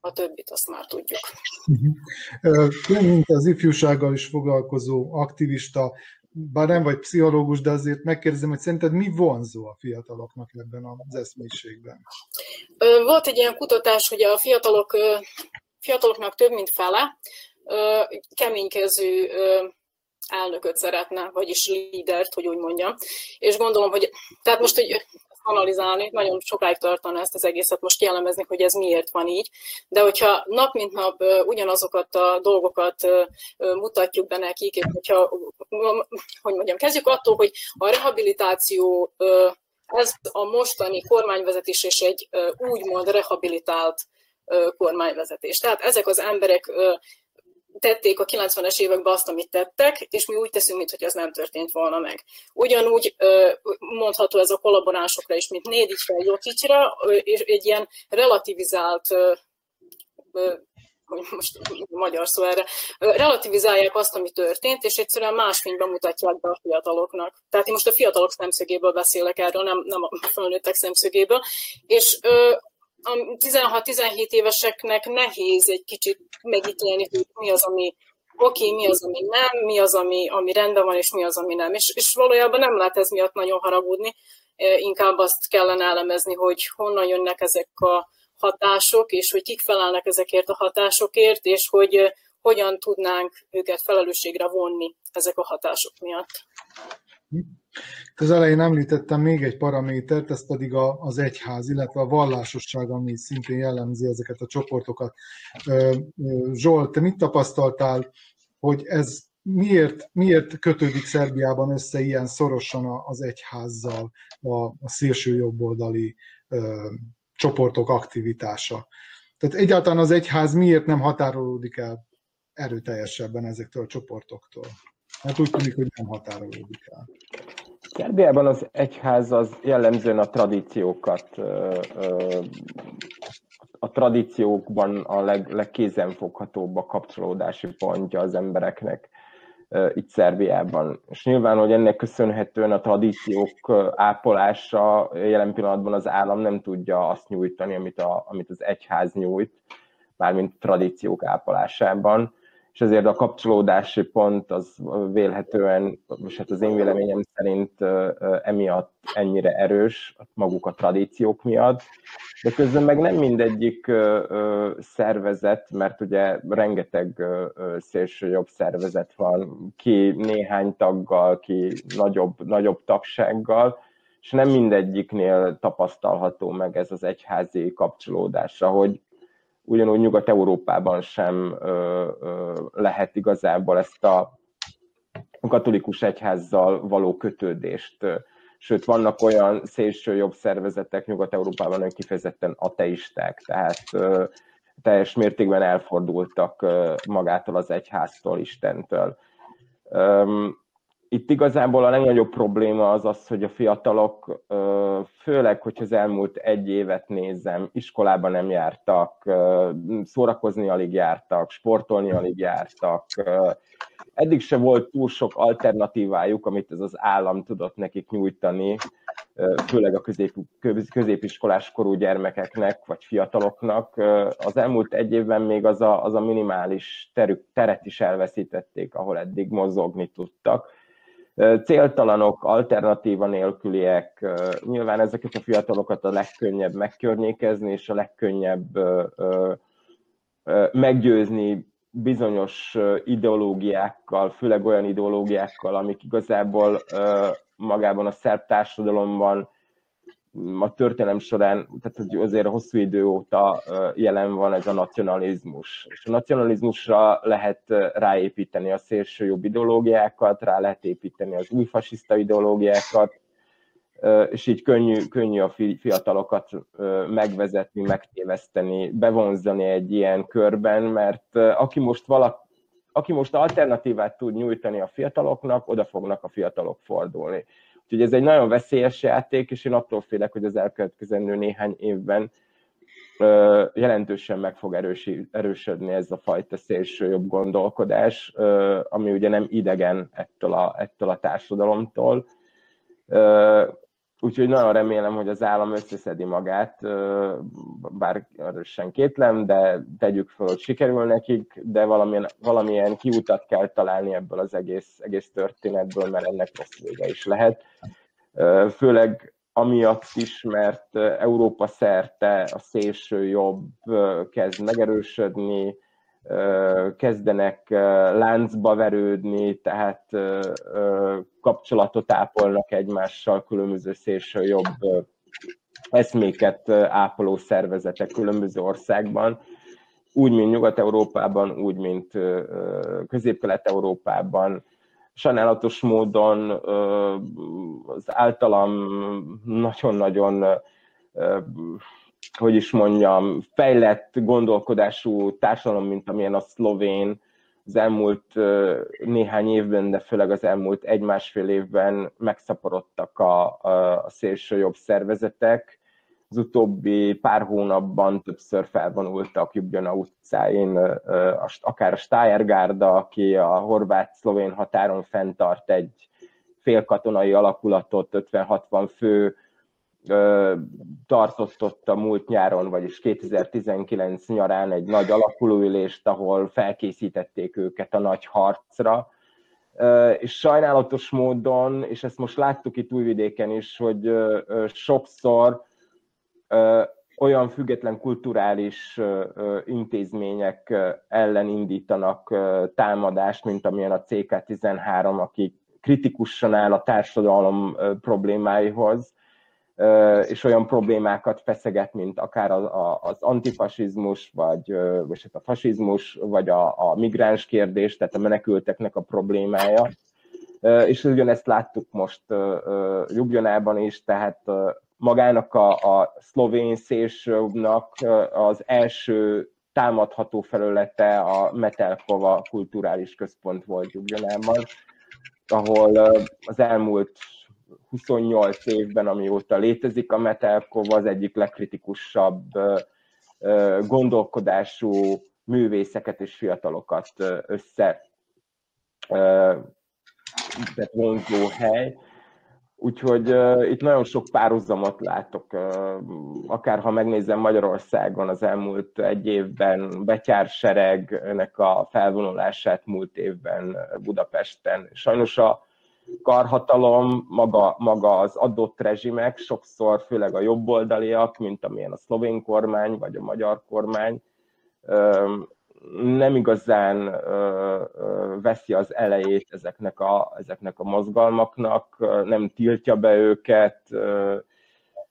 a többit azt már tudjuk. Ön, mint az ifjúsággal is foglalkozó aktivista, bár nem vagy pszichológus, de azért megkérdezem, hogy szerinted mi vonzó a fiataloknak ebben az eszmélyiségben? Volt egy ilyen kutatás, hogy a fiatalok, fiataloknak több mint fele keménykező elnököt szeretne, vagyis lídert, hogy úgy mondjam. És gondolom, hogy tehát most, hogy analizálni, nagyon sokáig tartana ezt az egészet most kielemezni, hogy ez miért van így, de hogyha nap mint nap ugyanazokat a dolgokat mutatjuk be nekik, és hogyha, hogy mondjam, kezdjük attól, hogy a rehabilitáció ez a mostani kormányvezetés és egy úgymond rehabilitált kormányvezetés. Tehát ezek az emberek tették a 90-es években azt, amit tettek, és mi úgy teszünk, mintha ez nem történt volna meg. Ugyanúgy mondható ez a kollaboránsokra is, mint Nédicsre, Joticsra, és egy ilyen relativizált hogy most magyar szó erre, relativizálják azt, ami történt, és egyszerűen más fényben mutatják be a fiataloknak. Tehát én most a fiatalok szemszögéből beszélek erről, nem, nem a felnőttek szemszögéből, és a 16-17 éveseknek nehéz egy kicsit megítélni, hogy mi az, ami oké, okay, mi az, ami nem, mi az, ami, ami rendben van, és mi az, ami nem. És, és valójában nem lehet ez miatt nagyon haragudni, inkább azt kellene elemezni, hogy honnan jönnek ezek a hatások, és hogy kik felelnek ezekért a hatásokért, és hogy hogyan tudnánk őket felelősségre vonni ezek a hatások miatt. Az elején említettem még egy paramétert, ez pedig az egyház, illetve a vallásosság, ami szintén jellemzi ezeket a csoportokat. Zsolt, te mit tapasztaltál, hogy ez miért, miért kötődik Szerbiában össze ilyen szorosan az egyházzal a, a szélső jobboldali csoportok aktivitása? Tehát egyáltalán az egyház miért nem határolódik el erőteljesebben ezektől a csoportoktól? Hát úgy tűnik, hogy nem határolódik el. Szerbiában az egyház az jellemzően a tradíciókat, a tradíciókban a leg, legkézenfoghatóbb a kapcsolódási pontja az embereknek itt Szerbiában. És nyilván, hogy ennek köszönhetően a tradíciók ápolása jelen pillanatban az állam nem tudja azt nyújtani, amit, a, amit az egyház nyújt, mármint tradíciók ápolásában és ezért a kapcsolódási pont az vélhetően, most hát az én véleményem szerint emiatt ennyire erős, maguk a tradíciók miatt, de közben meg nem mindegyik szervezet, mert ugye rengeteg szélső jobb szervezet van, ki néhány taggal, ki nagyobb, nagyobb tagsággal, és nem mindegyiknél tapasztalható meg ez az egyházi kapcsolódás, hogy ugyanúgy Nyugat-Európában sem ö, ö, lehet igazából ezt a katolikus egyházzal való kötődést. Sőt, vannak olyan szélső jobb szervezetek Nyugat-Európában, hogy kifejezetten ateisták, tehát ö, teljes mértékben elfordultak ö, magától az egyháztól, Istentől. Itt igazából a legnagyobb probléma az az, hogy a fiatalok, főleg, hogy az elmúlt egy évet nézem, iskolába nem jártak, szórakozni alig jártak, sportolni alig jártak. Eddig se volt túl sok alternatívájuk, amit ez az állam tudott nekik nyújtani, főleg a közép, középiskolás korú gyermekeknek vagy fiataloknak. Az elmúlt egy évben még az a, az a minimális terük, teret is elveszítették, ahol eddig mozogni tudtak céltalanok, alternatíva nélküliek, nyilván ezeket a fiatalokat a legkönnyebb megkörnyékezni, és a legkönnyebb meggyőzni bizonyos ideológiákkal, főleg olyan ideológiákkal, amik igazából magában a szerb társadalomban a történelem során, tehát azért hosszú idő óta jelen van ez a nacionalizmus. És a nacionalizmusra lehet ráépíteni a szélső jobb ideológiákat, rá lehet építeni az új fasiszta ideológiákat, és így könnyű, könnyű a fiatalokat megvezetni, megtéveszteni, bevonzani egy ilyen körben, mert aki most valaki, aki most alternatívát tud nyújtani a fiataloknak, oda fognak a fiatalok fordulni. Úgyhogy ez egy nagyon veszélyes játék, és én attól félek, hogy az elkövetkezendő néhány évben jelentősen meg fog erősi, erősödni ez a fajta szélső jobb gondolkodás, ami ugye nem idegen ettől a, ettől a társadalomtól. Úgyhogy nagyon remélem, hogy az állam összeszedi magát, bár erősen kétlem, de tegyük fel, hogy sikerül nekik, de valamilyen, valamilyen kiutat kell találni ebből az egész, egész történetből, mert ennek rossz vége is lehet. Főleg amiatt is, mert Európa szerte a szélső jobb kezd megerősödni, kezdenek láncba verődni, tehát kapcsolatot ápolnak egymással különböző szélső jobb eszméket ápoló szervezetek különböző országban, úgy, mint Nyugat-Európában, úgy, mint Közép-Kelet-Európában. Sajnálatos módon az általam nagyon-nagyon hogy is mondjam, fejlett gondolkodású társadalom, mint amilyen a szlovén, az elmúlt néhány évben, de főleg az elmúlt egy-másfél évben megszaporodtak a, a, szélső jobb szervezetek. Az utóbbi pár hónapban többször felvonultak Jubjana utcáin, akár a Stájergárda, aki a horvát-szlovén határon fenntart egy félkatonai alakulatot, 50-60 fő tartott ott a múlt nyáron, vagyis 2019 nyarán egy nagy alakulóülést, ahol felkészítették őket a nagy harcra, és sajnálatos módon, és ezt most láttuk itt Újvidéken is, hogy sokszor olyan független kulturális intézmények ellen indítanak támadást, mint amilyen a CK13, aki kritikusan áll a társadalom problémáihoz, és olyan problémákat feszeget, mint akár az antifasizmus, vagy, vagy hát a fasizmus, vagy a, a migráns kérdés, tehát a menekülteknek a problémája. És ugyanezt láttuk most Ljubljanában is, tehát magának a, a szlovén szélsőbbnak az első támadható felülete a Metelkova kulturális központ volt Ljubljanában, ahol az elmúlt 28 évben, amióta létezik a Metelkov, az egyik legkritikusabb gondolkodású művészeket és fiatalokat össze vonzó hely. Úgyhogy uh, itt nagyon sok párhuzamot látok, uh, akár ha megnézem Magyarországon az elmúlt egy évben Betyár seregnek a felvonulását múlt évben Budapesten. Sajnos a karhatalom, maga, maga az adott rezsimek, sokszor főleg a jobboldaliak, mint amilyen a szlovén kormány vagy a magyar kormány, nem igazán veszi az elejét ezeknek a, ezeknek a mozgalmaknak, nem tiltja be őket,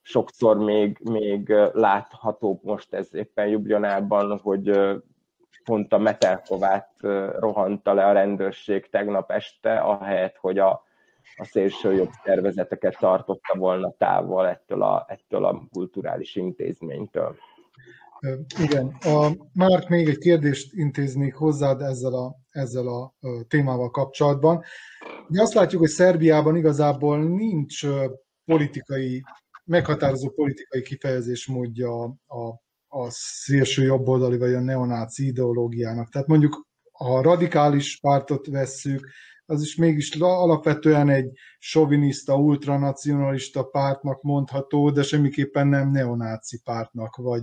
sokszor még, még látható most ez éppen Jubjanában, hogy pont a Metelkovát rohanta le a rendőrség tegnap este, ahelyett, hogy a, a szélső jobb szervezeteket tartotta volna távol ettől a, ettől a kulturális intézménytől. Igen, a, Márk, még egy kérdést intéznék hozzád ezzel a, ezzel a témával kapcsolatban. Mi azt látjuk, hogy Szerbiában igazából nincs politikai, meghatározó politikai kifejezés módja a szélső jobboldali vagy a neonáci ideológiának. Tehát mondjuk, ha a radikális pártot vesszük, az is mégis alapvetően egy soviniszta, ultranacionalista pártnak mondható, de semmiképpen nem neonáci pártnak, vagy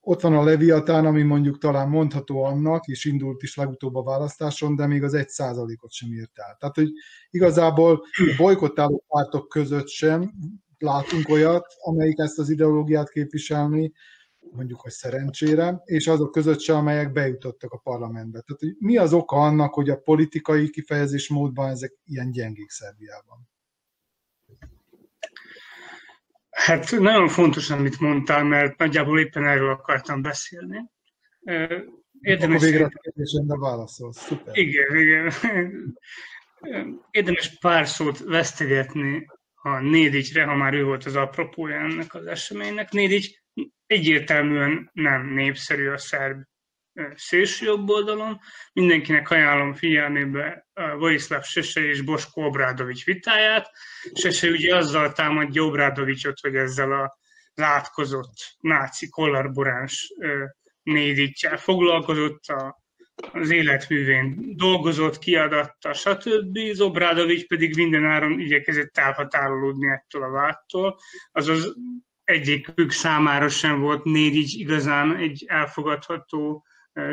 ott van a Leviatán, ami mondjuk talán mondható annak, és indult is legutóbb a választáson, de még az egy százalékot sem írt el. Tehát, hogy igazából a bolykottáló pártok között sem látunk olyat, amelyik ezt az ideológiát képviselni, mondjuk, hogy szerencsére, és azok között se, amelyek bejutottak a parlamentbe. Tehát hogy mi az oka annak, hogy a politikai kifejezés módban ezek ilyen gyengék Szerbiában? Hát nagyon fontos, amit mondtál, mert nagyjából éppen erről akartam beszélni. Érdemes... Akkor végre a kérdésemre válaszolsz. Szuper. Igen, igen. Érdemes pár szót vesztegetni a Nédicsre, ha már ő volt az apropója ennek az eseménynek. Nédics egyértelműen nem népszerű a szerb szélső oldalon. Mindenkinek ajánlom figyelmébe Vojislav Sese és Bosko Obrádovics vitáját. Sese ugye azzal támadja Obrádovicsot, hogy ezzel a látkozott náci kollaboráns nédítjel foglalkozott, a, az életművén dolgozott, kiadatta, stb. Zobrádovics pedig mindenáron igyekezett elhatárolódni ettől a váttól. Azaz egyikük számára sem volt Nédics igazán egy elfogadható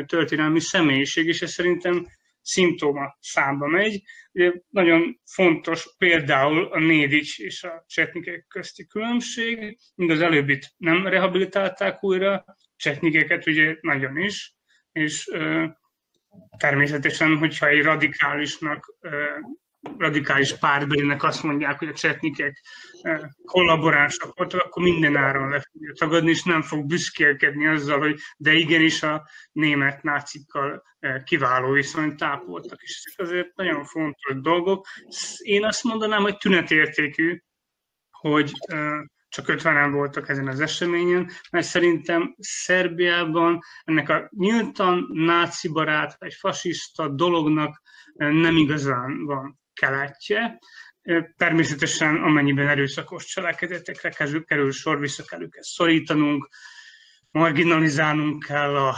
történelmi személyiség, és ez szerintem szimptoma számba megy. Ugye nagyon fontos például a Nédics és a csetnikek közti különbség, mind az előbbit nem rehabilitálták újra, csetnikeket ugye nagyon is, és természetesen, hogyha egy radikálisnak radikális pártbelinek azt mondják, hogy a csetnikek eh, kollaboránsok voltak, akkor minden áron le fogja tagadni, és nem fog büszkélkedni azzal, hogy de igenis a német nácikkal eh, kiváló viszonyt tápoltak. És ezek azért nagyon fontos dolgok. Én azt mondanám, hogy tünetértékű, hogy eh, csak 50-en voltak ezen az eseményen, mert szerintem Szerbiában ennek a nyíltan náci barát, egy fasiszta dolognak nem igazán van keletje. Természetesen amennyiben erőszakos cselekedetekre kerül, sor, vissza kell őket szorítanunk, marginalizálnunk kell a,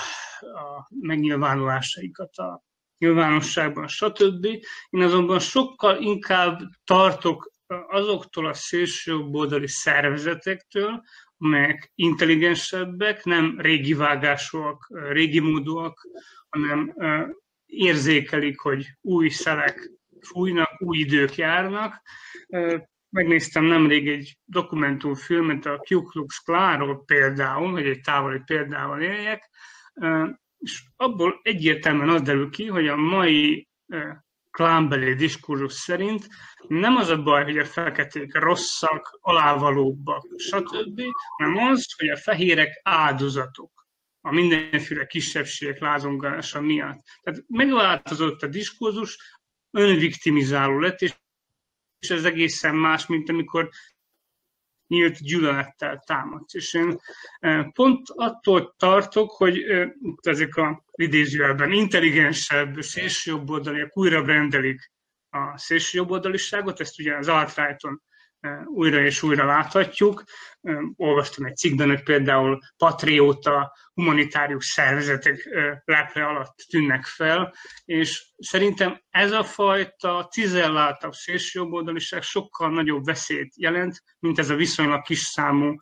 a megnyilvánulásaikat a nyilvánosságban, stb. Én azonban sokkal inkább tartok azoktól a szélsőjobboldali szervezetektől, amelyek intelligensebbek, nem régi vágásúak, régi módúak, hanem érzékelik, hogy új szelek fújnak, új idők járnak. Megnéztem nemrég egy dokumentumfilmet a Ku Klux Klanról például, hogy egy távoli példával éljek, és abból egyértelműen az derül ki, hogy a mai klánbeli diskurzus szerint nem az a baj, hogy a feketék rosszak, alávalóbbak, stb., hanem az, hogy a fehérek áldozatok a mindenféle kisebbségek lázongása miatt. Tehát megváltozott a diskurzus, önviktimizáló lett, és ez egészen más, mint amikor nyílt gyűlölettel támadsz. És én e, pont attól tartok, hogy e, ezek a idézőjelben intelligensebb szélsőjobboldaliak újra rendelik a szélsőjobboldaliságot, ezt ugye az alt újra és újra láthatjuk. Olvastam egy cikkben, hogy például patrióta, humanitárius szervezetek lepre alatt tűnnek fel, és szerintem ez a fajta cizelláltabb szélsőjobboldaliság sokkal nagyobb veszélyt jelent, mint ez a viszonylag kis számú,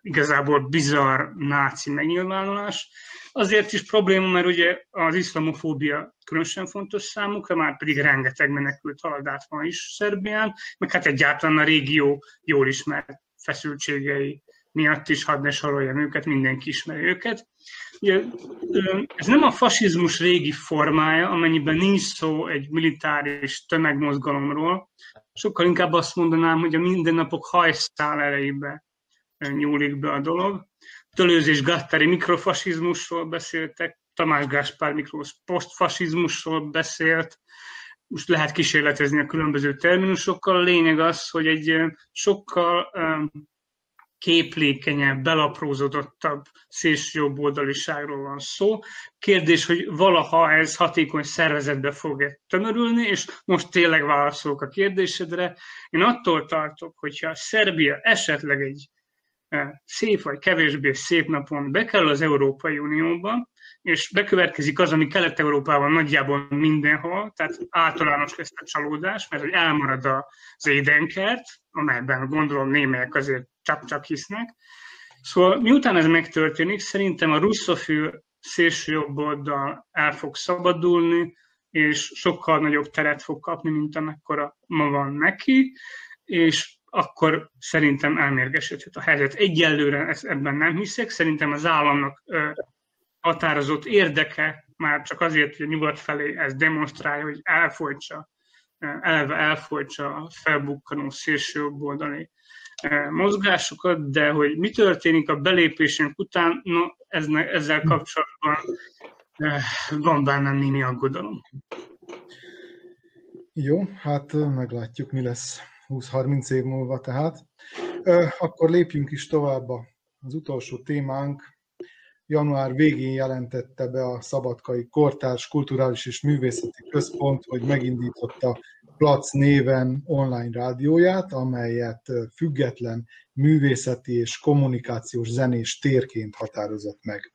igazából bizarr náci megnyilvánulás. Azért is probléma, mert ugye az iszlamofóbia különösen fontos számukra, már pedig rengeteg menekült haladát van is Szerbián, meg hát egyáltalán a régió jól ismert feszültségei miatt is, hadd ne soroljam őket, mindenki ismeri őket. Ugye, ez nem a fasizmus régi formája, amennyiben nincs szó egy militáris tömegmozgalomról, sokkal inkább azt mondanám, hogy a mindennapok hajszál elejébe nyúlik be a dolog. Tölőz és Gattari mikrofasizmusról beszéltek, Tamás Gáspár Miklós posztfasizmusról beszélt, most lehet kísérletezni a különböző terminusokkal. A lényeg az, hogy egy sokkal képlékenyebb, belaprózodottabb szélsőjobboldaliságról van szó. Kérdés, hogy valaha ez hatékony szervezetbe fog-e tömörülni, és most tényleg válaszolok a kérdésedre. Én attól tartok, hogyha Szerbia esetleg egy szép vagy kevésbé szép napon bekerül az Európai Unióba, és bekövetkezik az, ami Kelet-Európában nagyjából mindenhol, tehát általános lesz a csalódás, mert hogy elmarad az édenkert, amelyben gondolom némelyek azért csak-csak hisznek. Szóval miután ez megtörténik, szerintem a russzofil szélső jobb oldal el fog szabadulni, és sokkal nagyobb teret fog kapni, mint amekkora ma van neki, és akkor szerintem elmérgesedhet a helyzet. Egyelőre ebben nem hiszek, szerintem az államnak határozott érdeke, már csak azért, hogy a nyugat felé ez demonstrálja, hogy elfolytsa, elve elfolytsa a felbukkanó szélsőjobboldali mozgásokat, de hogy mi történik a belépésünk után, no, ezzel kapcsolatban van bennem némi aggodalom. Jó, hát meglátjuk, mi lesz 20-30 év múlva tehát. Akkor lépjünk is tovább az utolsó témánk. Január végén jelentette be a Szabadkai Kortárs Kulturális és Művészeti Központ, hogy megindította Plac néven online rádióját, amelyet független művészeti és kommunikációs zenés térként határozott meg.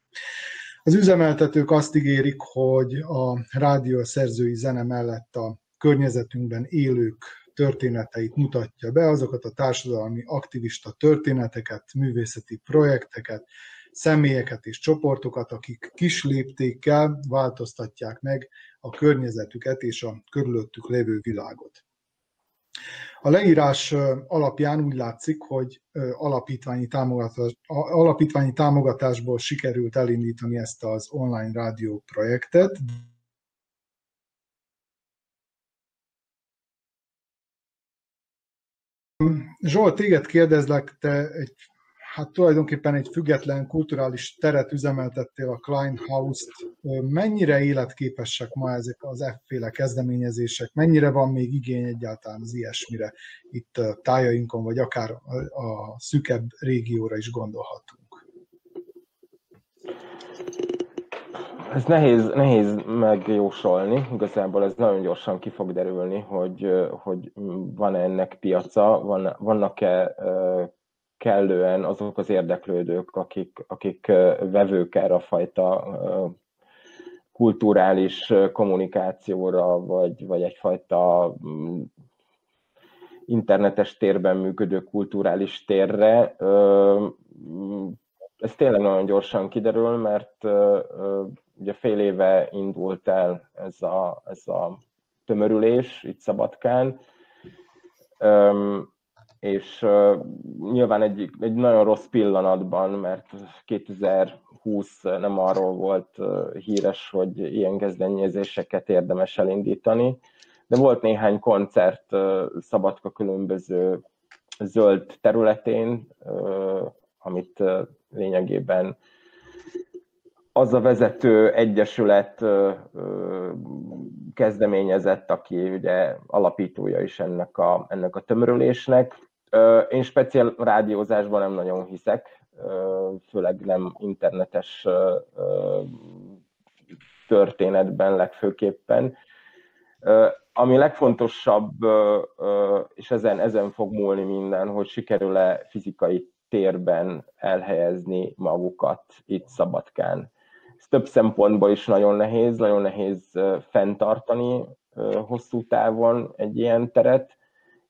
Az üzemeltetők azt ígérik, hogy a rádió szerzői zene mellett a környezetünkben élők történeteit mutatja be, azokat a társadalmi aktivista történeteket, művészeti projekteket, személyeket és csoportokat, akik kis léptékkel változtatják meg a környezetüket és a körülöttük lévő világot. A leírás alapján úgy látszik, hogy alapítványi, támogatás, alapítványi támogatásból sikerült elindítani ezt az online rádió projektet, Zsolt, téged kérdezlek, te egy hát tulajdonképpen egy független kulturális teret üzemeltettél a Klein House-t. Mennyire életképesek ma ezek az efféle kezdeményezések? Mennyire van még igény egyáltalán az ilyesmire itt tájainkon, vagy akár a szükebb régióra is gondolhatunk? Ez nehéz, nehéz megjósolni, igazából ez nagyon gyorsan ki fog derülni, hogy, hogy van-e ennek piaca, van, vannak-e kellően azok az érdeklődők, akik, akik vevők erre a fajta kulturális kommunikációra, vagy, vagy egyfajta mm, internetes térben működő kulturális térre. Ez tényleg nagyon gyorsan kiderül, mert ugye fél éve indult el ez a, ez a tömörülés itt Szabadkán, és uh, nyilván egy, egy nagyon rossz pillanatban, mert 2020 nem arról volt uh, híres, hogy ilyen kezdeményezéseket érdemes elindítani, de volt néhány koncert uh, Szabadka különböző zöld területén, uh, amit uh, lényegében az a vezető egyesület kezdeményezett, aki ugye alapítója is ennek a, ennek a tömörülésnek, én speciál rádiózásban nem nagyon hiszek, főleg nem internetes történetben legfőképpen. Ami legfontosabb, és ezen, ezen fog múlni minden, hogy sikerül-e fizikai térben elhelyezni magukat itt Szabadkán. Ez több szempontból is nagyon nehéz, nagyon nehéz fenntartani hosszú távon egy ilyen teret,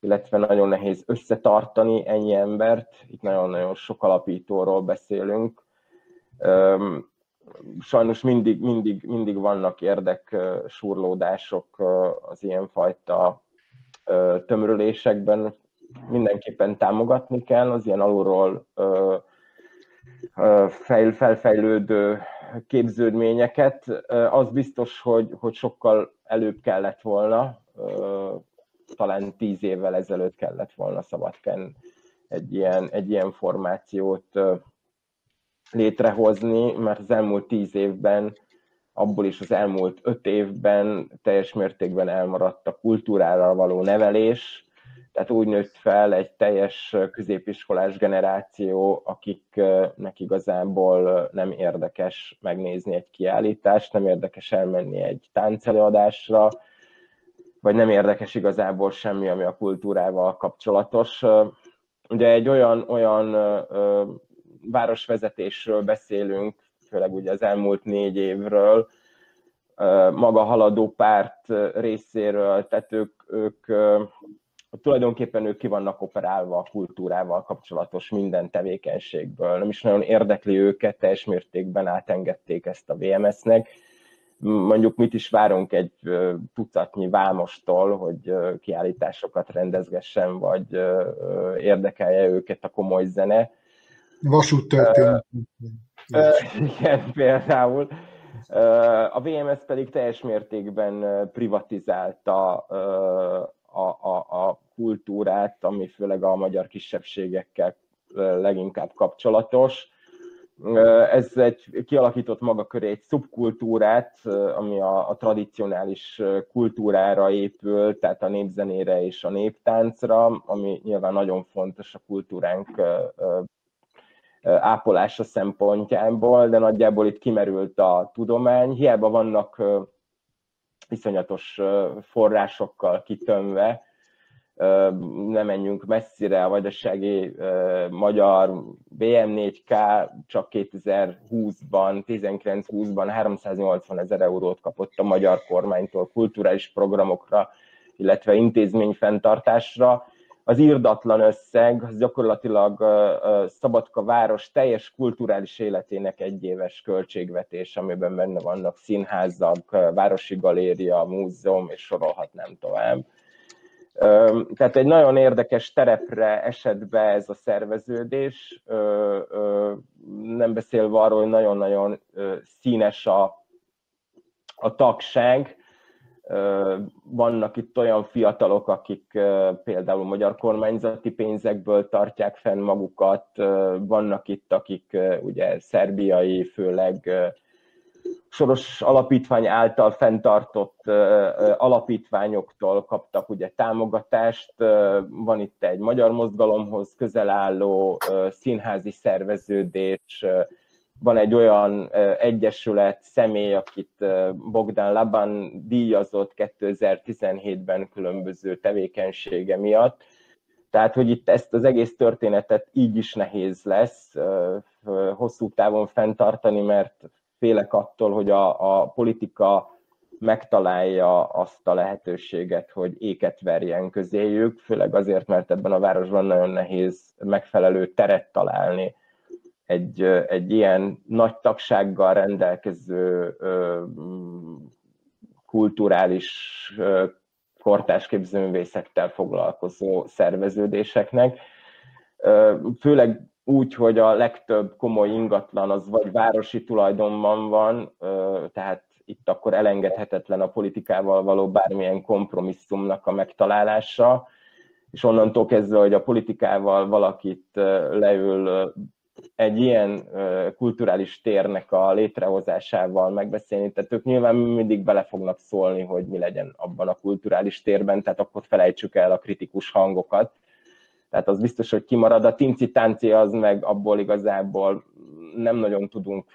illetve nagyon nehéz összetartani ennyi embert. Itt nagyon-nagyon sok alapítóról beszélünk. Sajnos mindig, mindig, mindig vannak érdek surlódások az ilyenfajta tömörülésekben. Mindenképpen támogatni kell az ilyen alulról felfejlődő képződményeket. Az biztos, hogy, hogy sokkal előbb kellett volna talán tíz évvel ezelőtt kellett volna Szabadken egy ilyen, egy ilyen formációt létrehozni, mert az elmúlt tíz évben, abból is az elmúlt öt évben teljes mértékben elmaradt a kultúrára való nevelés, tehát úgy nőtt fel egy teljes középiskolás generáció, akiknek igazából nem érdekes megnézni egy kiállítást, nem érdekes elmenni egy táncelőadásra, vagy nem érdekes igazából semmi, ami a kultúrával kapcsolatos. Ugye egy olyan, olyan városvezetésről beszélünk, főleg ugye az elmúlt négy évről, maga haladó párt részéről, tehát ők, ők tulajdonképpen ők ki vannak operálva a kultúrával kapcsolatos minden tevékenységből. Nem is nagyon érdekli őket, teljes mértékben átengedték ezt a VMS-nek, mondjuk mit is várunk egy tucatnyi vámostól, hogy kiállításokat rendezgessen, vagy érdekelje őket a komoly zene. Vasút történet. Igen, például. A VMS pedig teljes mértékben privatizálta a, a, a kultúrát, ami főleg a magyar kisebbségekkel leginkább kapcsolatos Ez egy, kialakított maga köré egy szubkultúrát, ami a, a tradicionális kultúrára épül, tehát a népzenére és a néptáncra, ami nyilván nagyon fontos a kultúránk ápolása szempontjából, de nagyjából itt kimerült a tudomány. Hiába vannak iszonyatos forrásokkal kitömve, ne menjünk messzire, a vajdasági magyar BM4K csak 2020-ban, 19-20-ban 380 ezer eurót kapott a magyar kormánytól kulturális programokra, illetve intézményfenntartásra. Az írdatlan összeg az gyakorlatilag Szabadka város teljes kulturális életének egyéves költségvetés, amiben benne vannak színházak, városi galéria, múzeum, és sorolhatnám tovább tehát egy nagyon érdekes terepre esett be ez a szerveződés, nem beszélve arról, hogy nagyon-nagyon színes a, a tagság. Vannak itt olyan fiatalok, akik például magyar kormányzati pénzekből tartják fenn magukat, vannak itt, akik ugye szerbiai, főleg Soros Alapítvány által fenntartott alapítványoktól kaptak ugye támogatást. Van itt egy magyar mozgalomhoz közel álló színházi szerveződés, van egy olyan egyesület, személy, akit Bogdan Laban díjazott 2017-ben különböző tevékenysége miatt. Tehát, hogy itt ezt az egész történetet így is nehéz lesz hosszú távon fenntartani, mert félek attól, hogy a, a politika megtalálja azt a lehetőséget, hogy éket verjen közéjük, főleg azért, mert ebben a városban nagyon nehéz megfelelő teret találni egy, egy ilyen nagy tagsággal rendelkező kulturális kortás képzőművészettel foglalkozó szerveződéseknek. Főleg úgy, hogy a legtöbb komoly ingatlan az vagy városi tulajdonban van, tehát itt akkor elengedhetetlen a politikával való bármilyen kompromisszumnak a megtalálása, és onnantól kezdve, hogy a politikával valakit leül egy ilyen kulturális térnek a létrehozásával megbeszélni, tehát ők nyilván mindig bele fognak szólni, hogy mi legyen abban a kulturális térben, tehát akkor felejtsük el a kritikus hangokat, tehát az biztos, hogy kimarad. A tinci-tánci az meg abból igazából nem nagyon tudunk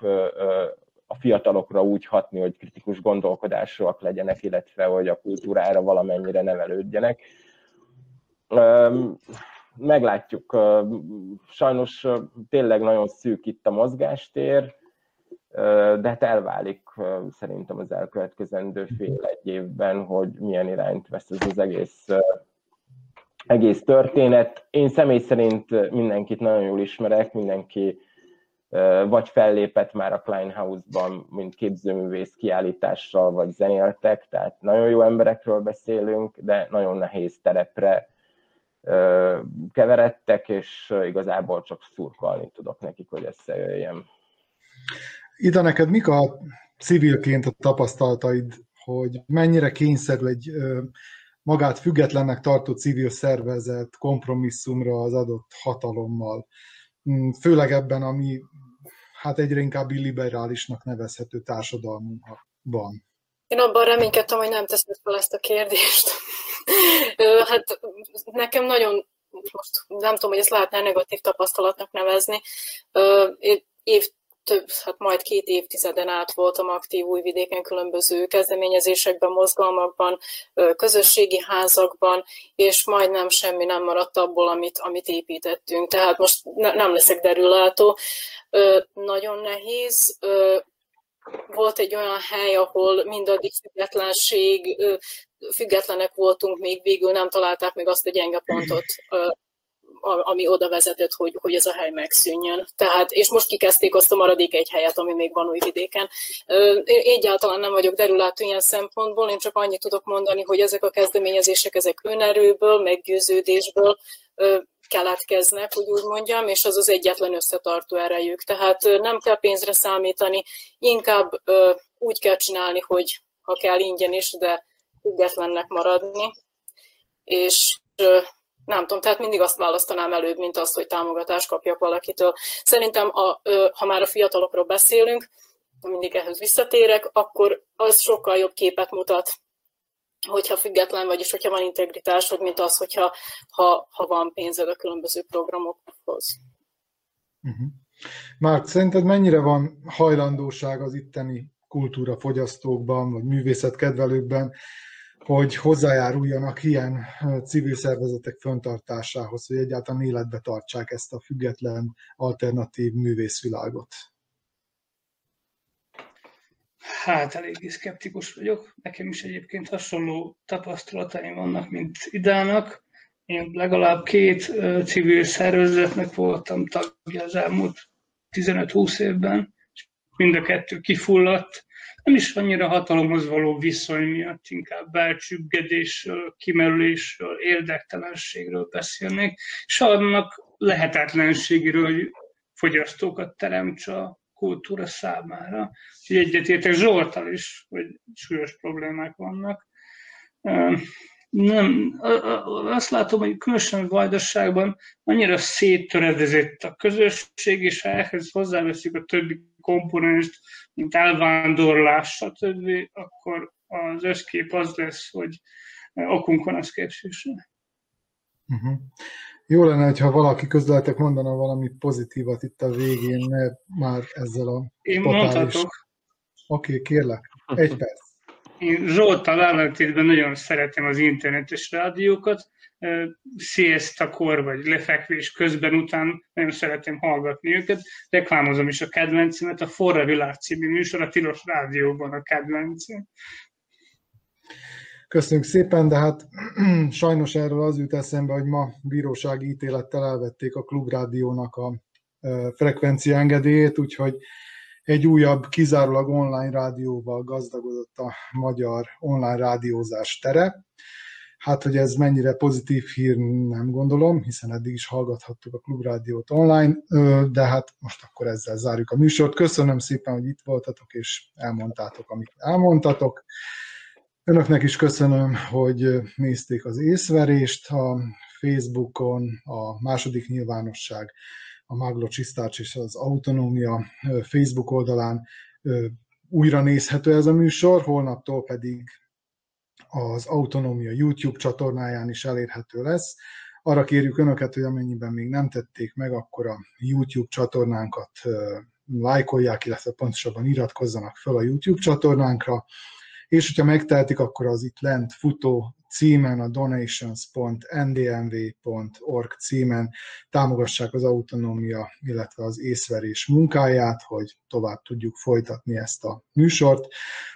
a fiatalokra úgy hatni, hogy kritikus gondolkodásúak legyenek, illetve hogy a kultúrára valamennyire nevelődjenek. Meglátjuk. Sajnos tényleg nagyon szűk itt a mozgástér, de hát elválik szerintem az elkövetkezendő fél egy évben, hogy milyen irányt vesz ez az egész egész történet. Én személy szerint mindenkit nagyon jól ismerek, mindenki vagy fellépett már a Kleinhausban, mint képzőművész kiállítással, vagy zenéltek, tehát nagyon jó emberekről beszélünk, de nagyon nehéz terepre keveredtek, és igazából csak szurkolni tudok nekik, hogy összejöjjem. Ida, neked mik a civilként a tapasztalataid, hogy mennyire kényszerül egy magát függetlennek tartó civil szervezet kompromisszumra az adott hatalommal. Mm, főleg ebben, ami hát egyre inkább illiberálisnak nevezhető társadalmunkban. Én abban reménykedtem, hogy nem teszed fel ezt a kérdést. hát nekem nagyon, most nem tudom, hogy ezt lehetne negatív tapasztalatnak nevezni. Év több, hát majd két évtizeden át voltam aktív újvidéken különböző kezdeményezésekben, mozgalmakban, közösségi házakban, és majdnem semmi nem maradt abból, amit, amit építettünk. Tehát most ne, nem leszek derülátó. Nagyon nehéz. Volt egy olyan hely, ahol mindaddig függetlenség, függetlenek voltunk, még végül nem találták meg azt a gyenge pontot, ami oda vezetett, hogy, hogy ez a hely megszűnjön. Tehát, és most kikezdték azt a maradék egy helyet, ami még van újvidéken. Én egyáltalán nem vagyok derülátó ilyen szempontból, én csak annyit tudok mondani, hogy ezek a kezdeményezések, ezek önerőből, meggyőződésből keletkeznek, hogy úgy mondjam, és az az egyetlen összetartó erejük. Tehát nem kell pénzre számítani, inkább úgy kell csinálni, hogy ha kell ingyen is, de függetlennek maradni. És nem tudom, tehát mindig azt választanám előbb, mint azt, hogy támogatást kapjak valakitől. Szerintem, a, ha már a fiatalokról beszélünk, mindig ehhez visszatérek, akkor az sokkal jobb képet mutat, hogyha független vagy, és hogyha van integritásod, mint az, hogyha ha, ha van pénzed a különböző programokhoz. Uh-huh. Márk, szerinted mennyire van hajlandóság az itteni kultúrafogyasztókban, vagy művészetkedvelőkben, hogy hozzájáruljanak ilyen civil szervezetek föntartásához, hogy egyáltalán életbe tartsák ezt a független alternatív művészvilágot? Hát eléggé szkeptikus vagyok. Nekem is egyébként hasonló tapasztalataim vannak, mint Idának. Én legalább két civil szervezetnek voltam tagja az elmúlt 15-20 évben, és mind a kettő kifulladt. Nem is annyira hatalomhoz való viszony miatt, inkább belcsüggedésről, kimerülésről, érdektelenségről beszélnék, és annak lehetetlenségéről, hogy fogyasztókat teremts a kultúra számára. Úgyhogy egyetértek Zsoltal is, hogy súlyos problémák vannak. Nem, azt látom, hogy különösen Vajdaságban annyira széttöredezett a közösség, és ha ehhez hozzáveszik a többi komponenst, mint elvándorlás, stb., akkor az összkép az lesz, hogy okunk van a szkepszisre. Uh-huh. Jó lenne, ha valaki közletek mondana valami pozitívat itt a végén, mert már ezzel a Én totális... mondhatok. Oké, okay, kérlek. Egy perc. Én Zsoltal ellentétben nagyon szeretem az internetes rádiókat. Siesta-kor vagy lefekvés közben után nagyon szeretem hallgatni őket. Reklámozom is a kedvencimet, a Forra Világ című műsor, a Tilos Rádióban a kedvencem. Köszönjük szépen, de hát (clears throat) sajnos erről az jut eszembe, hogy ma bírósági ítélettel elvették a Klubrádiónak a frekvencia engedélyét, úgyhogy egy újabb, kizárólag online rádióval gazdagodott a magyar online rádiózás tere. Hát, hogy ez mennyire pozitív hír, nem gondolom, hiszen eddig is hallgathattuk a Klubrádiót online, de hát most akkor ezzel zárjuk a műsort. Köszönöm szépen, hogy itt voltatok, és elmondtátok, amit elmondtatok. Önöknek is köszönöm, hogy nézték az észverést a Facebookon, a második nyilvánosság, a Maglo Csisztács és az Autonómia Facebook oldalán újra nézhető ez a műsor, holnaptól pedig az Autonómia YouTube csatornáján is elérhető lesz. Arra kérjük Önöket, hogy amennyiben még nem tették meg, akkor a YouTube csatornánkat lájkolják, illetve pontosabban iratkozzanak fel a YouTube csatornánkra, és hogyha megtehetik, akkor az itt lent futó címen, a donations.ndmv.org címen támogassák az autonómia, illetve az észverés munkáját, hogy tovább tudjuk folytatni ezt a műsort.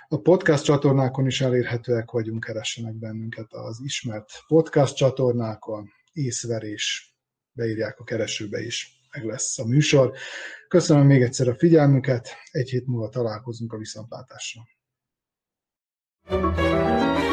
A podcast csatornákon is elérhetőek vagyunk, keressenek bennünket az ismert podcast csatornákon, észverés, beírják a keresőbe is, meg lesz a műsor. Köszönöm még egyszer a figyelmüket, egy hét múlva találkozunk a viszontlátásra. Thank you.